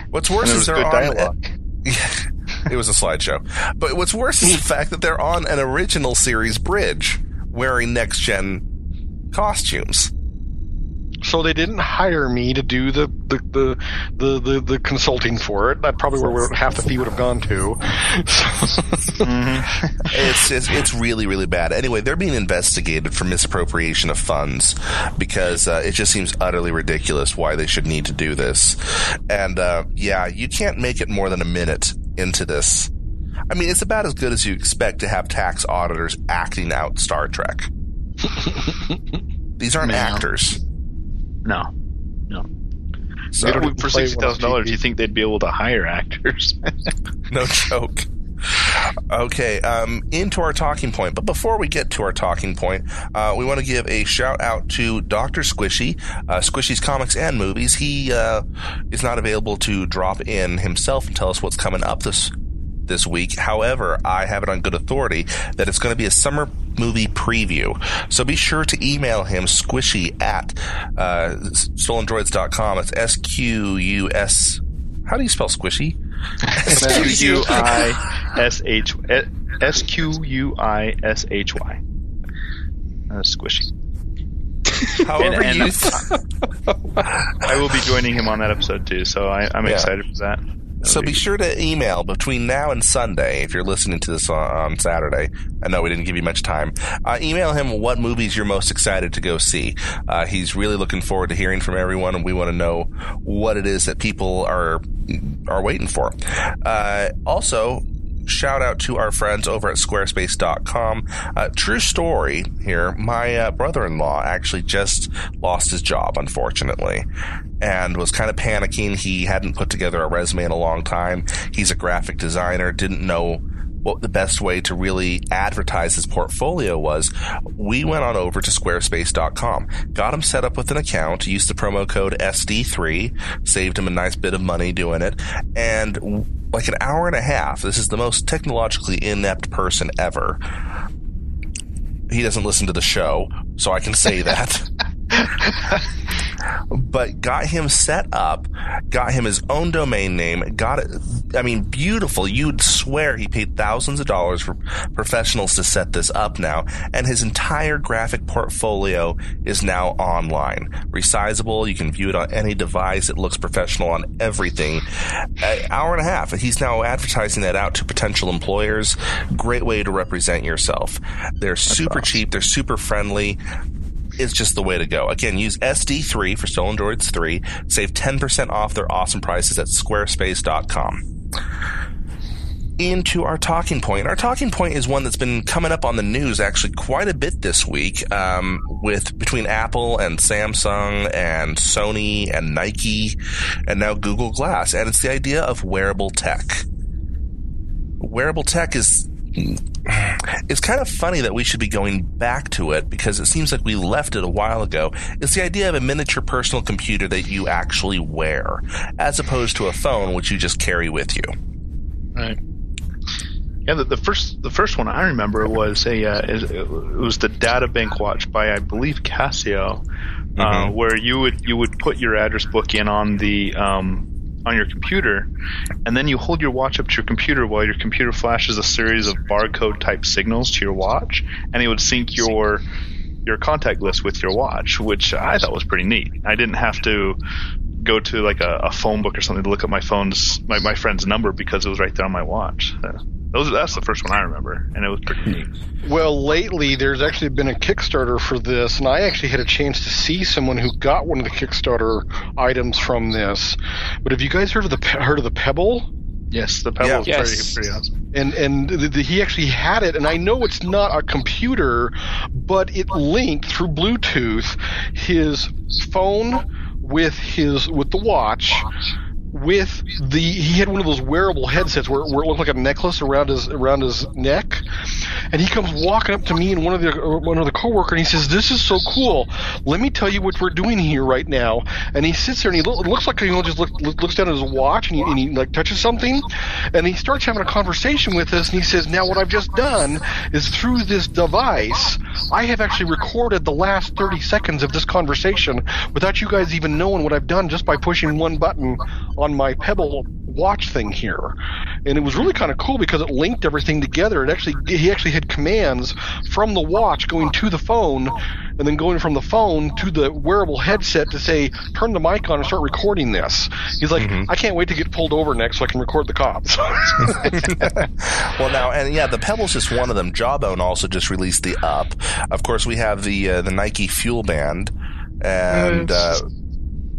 What's worse is they're on it was a slideshow. But what's worse is the fact that they're on an original series bridge wearing next gen costumes. So they didn't hire me to do the the, the, the, the, the consulting for it. That probably where half the fee would have gone to. It's, it's it's really really bad. Anyway, they're being investigated for misappropriation of funds because uh, it just seems utterly ridiculous why they should need to do this. And uh, yeah, you can't make it more than a minute into this. I mean, it's about as good as you expect to have tax auditors acting out Star Trek. These aren't Yeah. actors. No, no. So, They don't for sixty thousand dollars, do you think they'd be able to hire actors? no joke. Okay, um, into our talking point. But before we get to our talking point, uh, we want to give a shout out to Dr. Squishy, uh, Squishy's Comics and Movies. He uh, is not available to drop in himself and tell us what's coming up this this week. However, I have it on good authority that it's going to be a summer movie preview. So be sure to email him squishy at uh, stolendroids.com. It's S Q U S. How do you spell squishy? S Q U I S H S Q U I S H Y. Uh, squishy. However And- you. and- I will be joining him on that episode too, so I, I'm Yeah. excited for that. So be sure to email between now and Sunday if you're listening to this on, Saturday. I know we didn't give you much time. Uh, email him what movies you're most excited to go see. Uh, he's really looking forward to hearing from everyone, and we want to know what it is that people are are waiting for. Uh, also. Shout out to our friends over at squarespace.com. Uh, true story here. My uh, brother in law actually just lost his job, unfortunately and was kind of panicking. He hadn't put together a resume in a long time. He's a graphic designer, didn't know what the best way to really advertise his portfolio was. We went on over to squarespace.com, got him set up with an account, used the promo code SD3, saved him a nice bit of money doing it, and like an hour and a half, this is the most technologically inept person ever. He doesn't listen to the show, so I can say that but got him set up, got him his own domain name, got it. I mean, beautiful. You'd swear he paid thousands of dollars for professionals to set this up now, and his entire graphic portfolio is now online, resizable. You can view it on any device. It looks professional on everything. An hour and a half. He's now advertising that out to potential employers. Great way to represent yourself. They're super cheap. They're super friendly is just the way to go. Again, use SD3 for Stolen Droids 3. Save 10% off their awesome prices at squarespace.com. Into our talking point. Our talking point is one that's been coming up on the news actually quite a bit this week, um, with between Apple and Samsung and Sony and Nike and now Google Glass. And it's the idea of wearable tech. Wearable tech is it's kind of funny that we should be going back to it because it seems like we left it a while ago. It's the idea of a miniature personal computer that you actually wear, as opposed to a phone which you just carry with you. Right. Yeah, the, the first the first one I remember was a uh, it was the data bank watch by I believe Casio, uh, Mhm. where you would you would put your address book in on the um, on your computer, and then you hold your watch up to your computer while your computer flashes a series of barcode type signals to your watch, and it would sync your your contact list with your watch, which I thought was pretty neat. I didn't have to go to like a, a phone book or something to look up my phone's my, my friend's number because it was right there on my watch. Uh, those that's the first one I remember, and it was pretty neat. Well, lately there's actually been a Kickstarter for this, and I actually had a chance to see someone who got one of the Kickstarter items from this. But have you guys heard of the heard of the Pebble? Yes, the Pebble Yeah. is Yes. pretty pretty awesome. and and the, the, he actually had it and i know it's not a computer but it linked through bluetooth his phone with his with the watch with the he had one of those wearable headsets where, where it looked like a necklace around his around his neck. And he comes walking up to me and one of the one of the coworker and he says this is so cool. Let me tell you what we're doing here right now. And he sits there and he lo- looks like he just look, looks down at his watch and he, and he like touches something. And he starts having a conversation with us and he says now what i've just done is through this device i have actually recorded the last 30 seconds of this conversation without you guys even knowing what i've done just by pushing one button on my pebble watch thing here. And it was really kind of cool because it linked everything together. It actually he actually had commands from the watch going to the phone and then going from the phone to the wearable headset to say turn the mic on and start recording this. He's like i can't wait to get pulled over next so i can record the cops. Well, now, and yeah, the Pebble's just one of them. Jawbone also just released the Up. Of course, we have the uh, the Nike Fuel Band, and uh,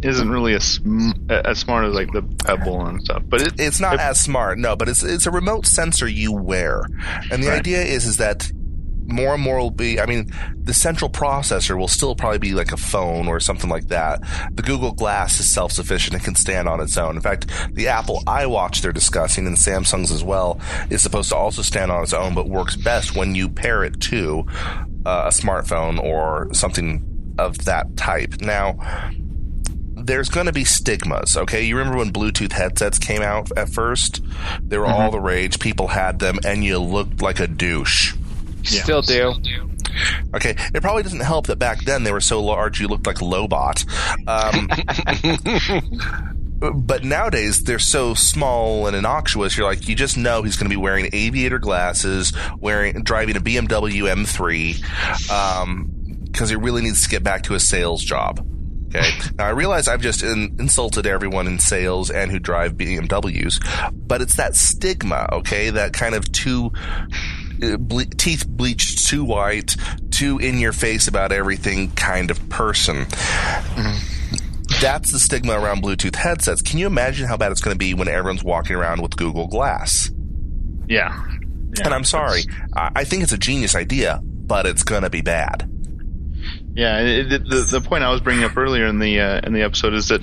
Isn't really as sm- as smart as like the Pebble and stuff, but it, it's not as smart. No, but it's it's a remote sensor you wear, and the Right. idea is is that more and more will be. I mean, the central processor will still probably be like a phone or something like that. The Google Glass is self sufficient and can stand on its own. In fact, the Apple iWatch they're discussing and Samsung's as well is supposed to also stand on its own, but works best when you pair it to uh, a smartphone or something of that type. Now, there's going to be stigmas, okay? You remember when Bluetooth headsets came out at first? They were all the rage. People had them, and you looked like a douche. Yeah. Still do. Okay, it probably doesn't help that back then they were so large you looked like Lobot. Um, but nowadays they're so small and innocuous. You're like, you just know he's going to be wearing aviator glasses, wearing driving a BMW M3, um, because he really needs to get back to a sales job. Okay. Now I realize I've just in, insulted everyone in sales and who drive BMWs, but it's that stigma, okay? That kind of too uh, ble- teeth bleached too white, too in your face about everything kind of person. That's the stigma around Bluetooth headsets. Can you imagine how bad it's going to be when everyone's walking around with Google Glass? Yeah. Yeah. And I'm sorry, I think it's a genius idea, but it's going to be bad. Yeah, it, the the point I was bringing up earlier in the uh, in the episode is that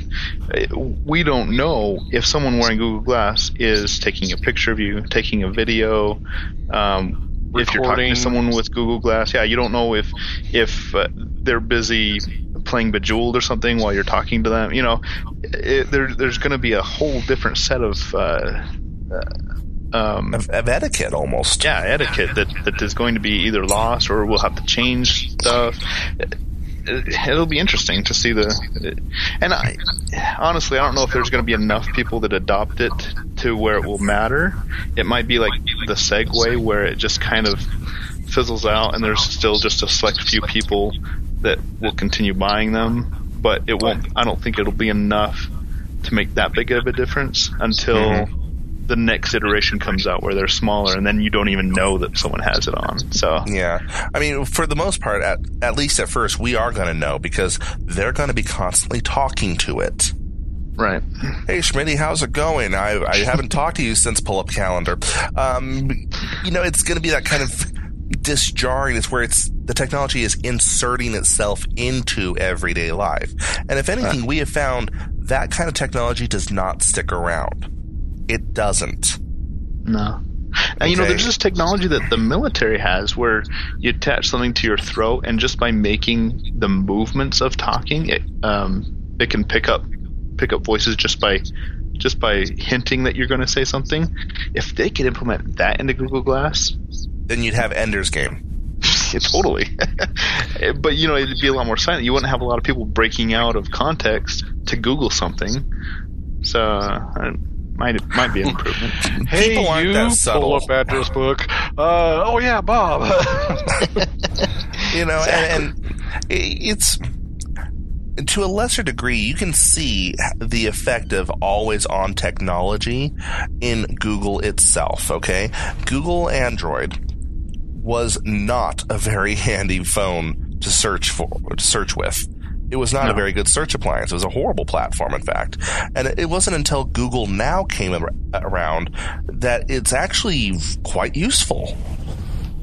uh, we don't know if someone wearing Google Glass is taking a picture of you, taking a video. Um, if you're talking to someone with Google Glass, yeah, you don't know if if uh, they're busy playing Bejeweled or something while you're talking to them. You know, it, there, there's going to be a whole different set of uh, um, Of, of etiquette, almost. yeah, etiquette that, that is going to be either lost or we'll have to change stuff. It- It'll be interesting to see the, and I honestly I don't know if there's going to be enough people that adopt it to where it will matter. It might be like the Segway where it just kind of fizzles out and there's still just a select few people that will continue buying them, but it won't. I don't think it'll be enough to make that big of a difference until the next iteration comes out where they're smaller and then you don't even know that someone has it on. So Yeah. I mean, for the most part, at, at least at first, we are going to know because they're going to be constantly talking to it. right. Hey, Schmitty, how's it going? I, I haven't talked to you since pull up calendar. Um, you know, it's going to be that kind of disjarring. It's where it's the technology is inserting itself into everyday life. And if anything, we have found that kind of technology does not stick around. It doesn't. No. And you know, there's this technology that the military has where you attach something to your throat, and just by making the movements of talking, it um, it can pick up pick up voices just by just by hinting that you're going to say something. If they could implement that into Google Glass, Then you'd have Ender's Game. yeah, totally. but you know, it'd be a lot more silent. You wouldn't have a lot of people breaking out of context to Google something. So uh, might might be an improvement. Hey, People aren't you that subtle. pull up address book. Uh, oh yeah, Bob. you know, and, and it's to a lesser degree, you can see the effect of always on technology in Google itself. Okay, Google Android was not a very handy phone to search for, to search with. It was not a very good search appliance. It was a horrible platform, in fact. And it wasn't until Google Now came ar- around that it's actually quite useful.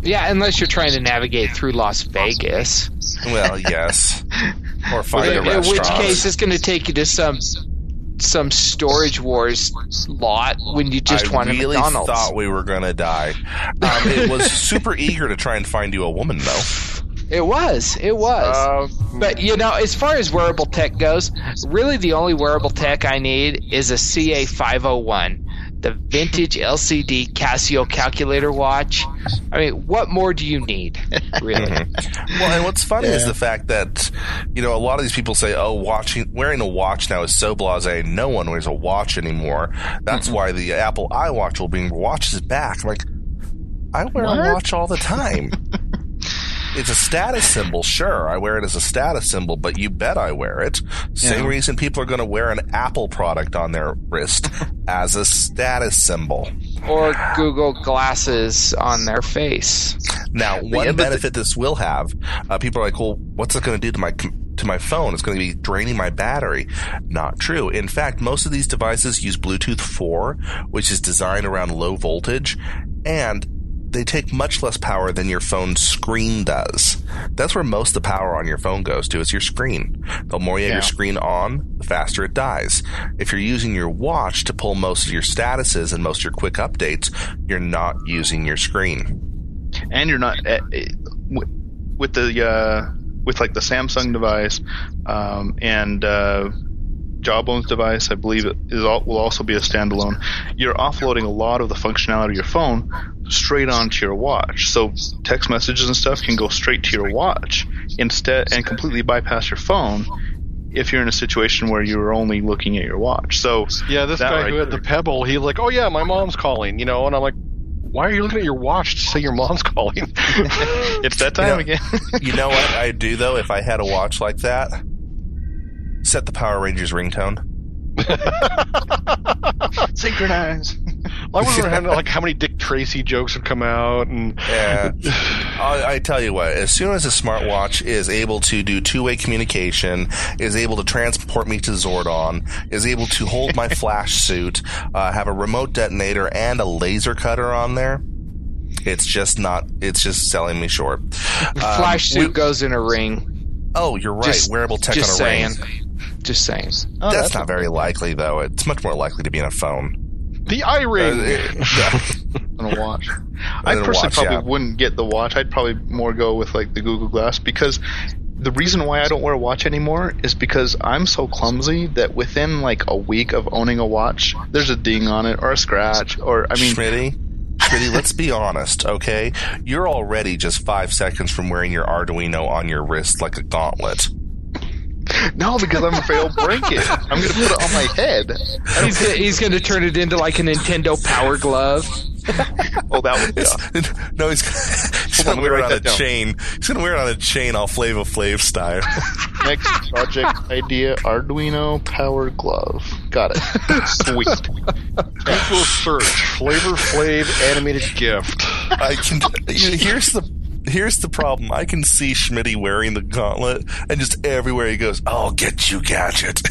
Yeah, unless you're trying to navigate through Las Vegas. Well, yes. Or find a In, in restaurant. which case, it's going to take you to some some storage wars lot when you just I want really a McDonald's. thought we were gonna die. Um, it was super eager to try and find you a woman, though. It was. It was. Um, but you know, as far as wearable tech goes, really the only wearable tech I need is a CA501, the vintage LCD Casio calculator watch. I mean, what more do you need, really? Well, and what's funny is the fact that you know a lot of these people say, "Oh, watching wearing a watch now is so blasé. No one wears a watch anymore." That's why the Apple iWatch will bring watches back. I'm like, I wear What? a watch all the time. It's a status symbol, sure. I wear it as a status symbol, but you bet I wear it. Same Yeah. reason people are going to wear an Apple product on their wrist as a status symbol. or Google glasses on their face. Now, one yeah, but the- benefit this will have, uh, people are like, "Well, what's it going to do to my com- to my phone? It's going to be draining my battery." Not true. In fact, most of these devices use Bluetooth 4, which is designed around low voltage, and they take much less power than your phone's screen does. That's where most of the power on your phone goes to is your screen. The more you have Yeah. your screen on, the faster it dies. If you're using your watch to pull most of your statuses and most of your quick updates, you're not using your screen. and you're not uh, with the uh, with like the Samsung device um, and uh, Jawbone's device. I believe it is all, will also be a standalone. You're offloading a lot of the functionality of your phone straight onto your watch. So text messages and stuff can go straight to your watch instead and completely bypass your phone. If you're in a situation where you're only looking at your watch, so Yeah, this guy right who had the. Pebble, he's like, oh yeah, my mom's calling, you know, and I'm like, why are you looking at your watch to say your mom's calling? it's that time Yeah. again. You know what I'd do though if I had a watch like that? Set the Power Rangers ringtone. Synchronize. I wonder wondering like how many Dick Tracy jokes would come out, and Yeah. I, I tell you what, as soon as a smartwatch is able to do two-way communication, is able to transport me to Zordon, is able to hold my flash suit, uh, have a remote detonator and a laser cutter on there, it's just not. It's just selling me short. Um, Flash suit we- goes in a ring. oh, you're right. Just- Wearable tech Just on a ring. Saying. Just saying. Oh, that's, not very likely, though. It's much more likely to be in a phone. the eye ring. Uh, on a watch. I personally watch, probably yeah. wouldn't get the watch. I'd probably more go with like the Google Glass because the reason why I don't wear a watch anymore is because I'm so clumsy that within like a week of owning a watch, there's a ding on it or a scratch or I mean Schmitty, Schmitty, let's be honest, okay? You're already just five seconds from wearing your Arduino on your wrist like a gauntlet. no because I'm afraid I'll break it. I'm gonna put it on my head. He's, gonna- he's going to turn it into like a Nintendo Power Glove. Oh, that would It's, yeah. no, he's, he's gonna wear it on a down. chain. He's gonna wear it on a chain, all Flava Flav style. next project idea: Arduino Power Glove. Got it. Sweet. Google search Flavor Flav animated gift. I can. Here's the. Here's the problem. I can see Schmitty wearing the gauntlet, and just everywhere he goes, "I'll get you, gadget."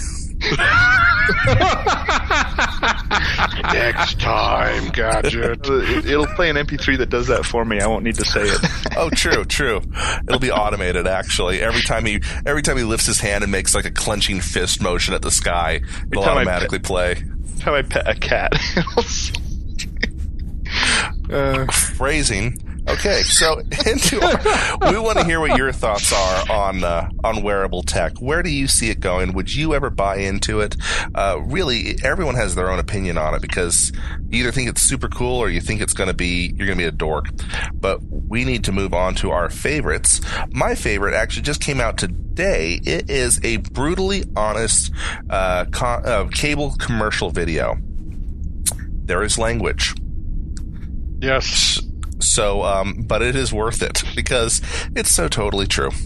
Next time, gadget. It- It'll play an MP3 that does that for me. I won't need to say it. oh, true, true. It'll be automated. Actually, every time he every time he lifts his hand and makes like a clenching fist motion at the sky, it'll time I automatically play. That's how I pet a cat. uh, Phrasing. Okay, so our, we want to hear what your thoughts are on uh, on wearable tech. Where do you see it going? Would you ever buy into it? Uh, really, everyone has their own opinion on it because you either think it's super cool or you think it's going to be you're going to be a dork. But we need to move on to our favorites. My favorite actually just came out today. It is a brutally honest uh, uh, cable commercial video. There is language. Yes. So, um, but it is worth it because it's so totally true.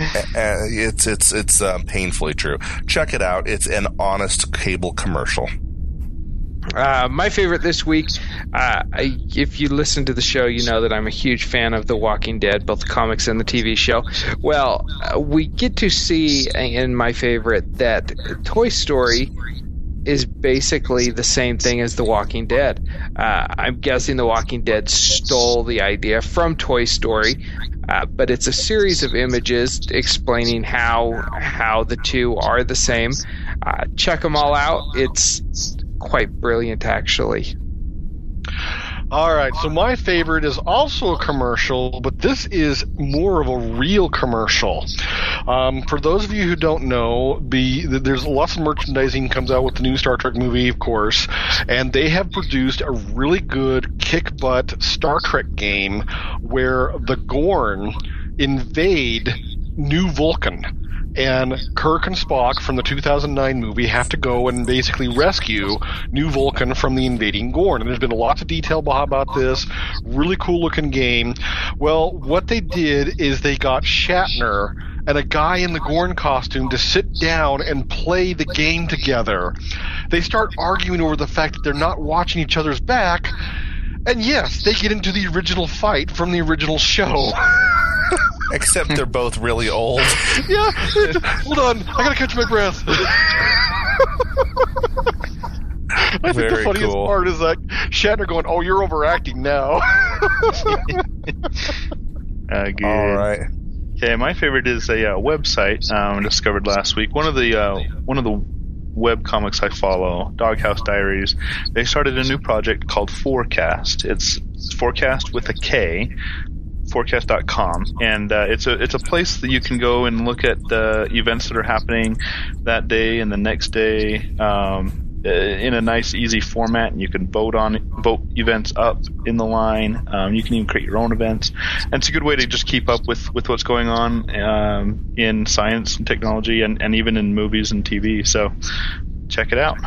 Uh, it's it's it's um, painfully true. Check it out. It's an honest cable commercial. Uh, my favorite this week, uh, I, if you listen to the show, you know that I'm a huge fan of The Walking Dead, both the comics and the TV show. Well, uh, we get to see in my favorite that Toy Story is basically the same thing as The Walking Dead. Uh, I'm guessing The Walking Dead stole the idea from Toy Story, uh, but it's a series of images explaining how how the two are the same. Uh, check them all out. It's quite brilliant, actually. All right, so my favorite is also a commercial, but this is more of a real commercial. Um, for those of you who don't know, the, the there's lots of merchandising comes out with the new Star Trek movie, of course, and they have produced a really good kick butt Star Trek game where the Gorn invade New Vulcan and Kirk and Spock from the 2009 movie have to go and basically rescue New Vulcan from the invading Gorn. And there's been lots of detail about this. Really cool looking game. Well, what they did is they got Shatner and a guy in the Gorn costume to sit down and play the game together. They start arguing over the fact that they're not watching each other's back. And yes, they get into the original fight from the original show. Except they're both really old. yeah, hold on. I gotta catch my breath. I think the funniest cool. part is like Shatner going, "Oh, you're overacting now." Uh, good. All right. Okay, my favorite is a uh, website um, discovered last week. One of the uh, one of the web comics I follow, Doghouse Diaries, they started a new project called Forecast. It's Forecast with a K, forecast.com, and uh, it's a it's a place that you can go and look at the events that are happening that day and the next day. Um, in a nice, easy format, and you can vote on vote events up in the line. Um, you can even create your own events, and it's a good way to just keep up with, with what's going on um, in science and technology, and, and even in movies and TV. So, check it out.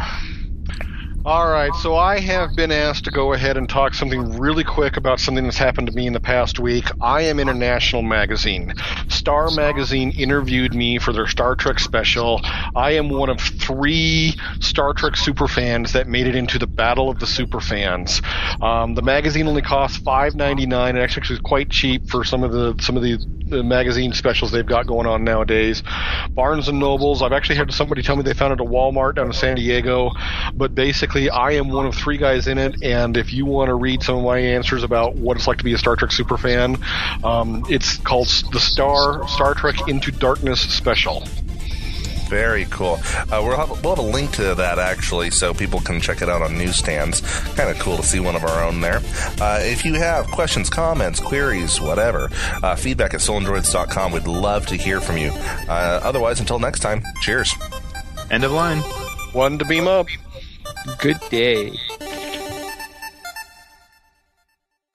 All right, so I have been asked to go ahead and talk something really quick about something that's happened to me in the past week. I am International Magazine. Star Magazine interviewed me for their Star Trek special. I am one of three Star Trek superfans that made it into the Battle of the Superfans. Um, the magazine only costs five ninety nine. It actually is quite cheap for some of the some of the, the magazine specials they've got going on nowadays. Barnes and Nobles. I've actually had somebody tell me they found it at Walmart down in San Diego, but basically I am one of three guys in it, and if you want to read some of my answers about what it's like to be a Star Trek super fan, um, it's called the Star Star Trek Into Darkness Special. Very cool. Uh, we'll, have, we'll have a link to that actually, so people can check it out on newsstands. Kind of cool to see one of our own there. Uh, if you have questions, comments, queries, whatever, uh, feedback at soulandroids.com. We'd love to hear from you. Uh, otherwise, until next time, cheers. End of line. One to beam up. Good day.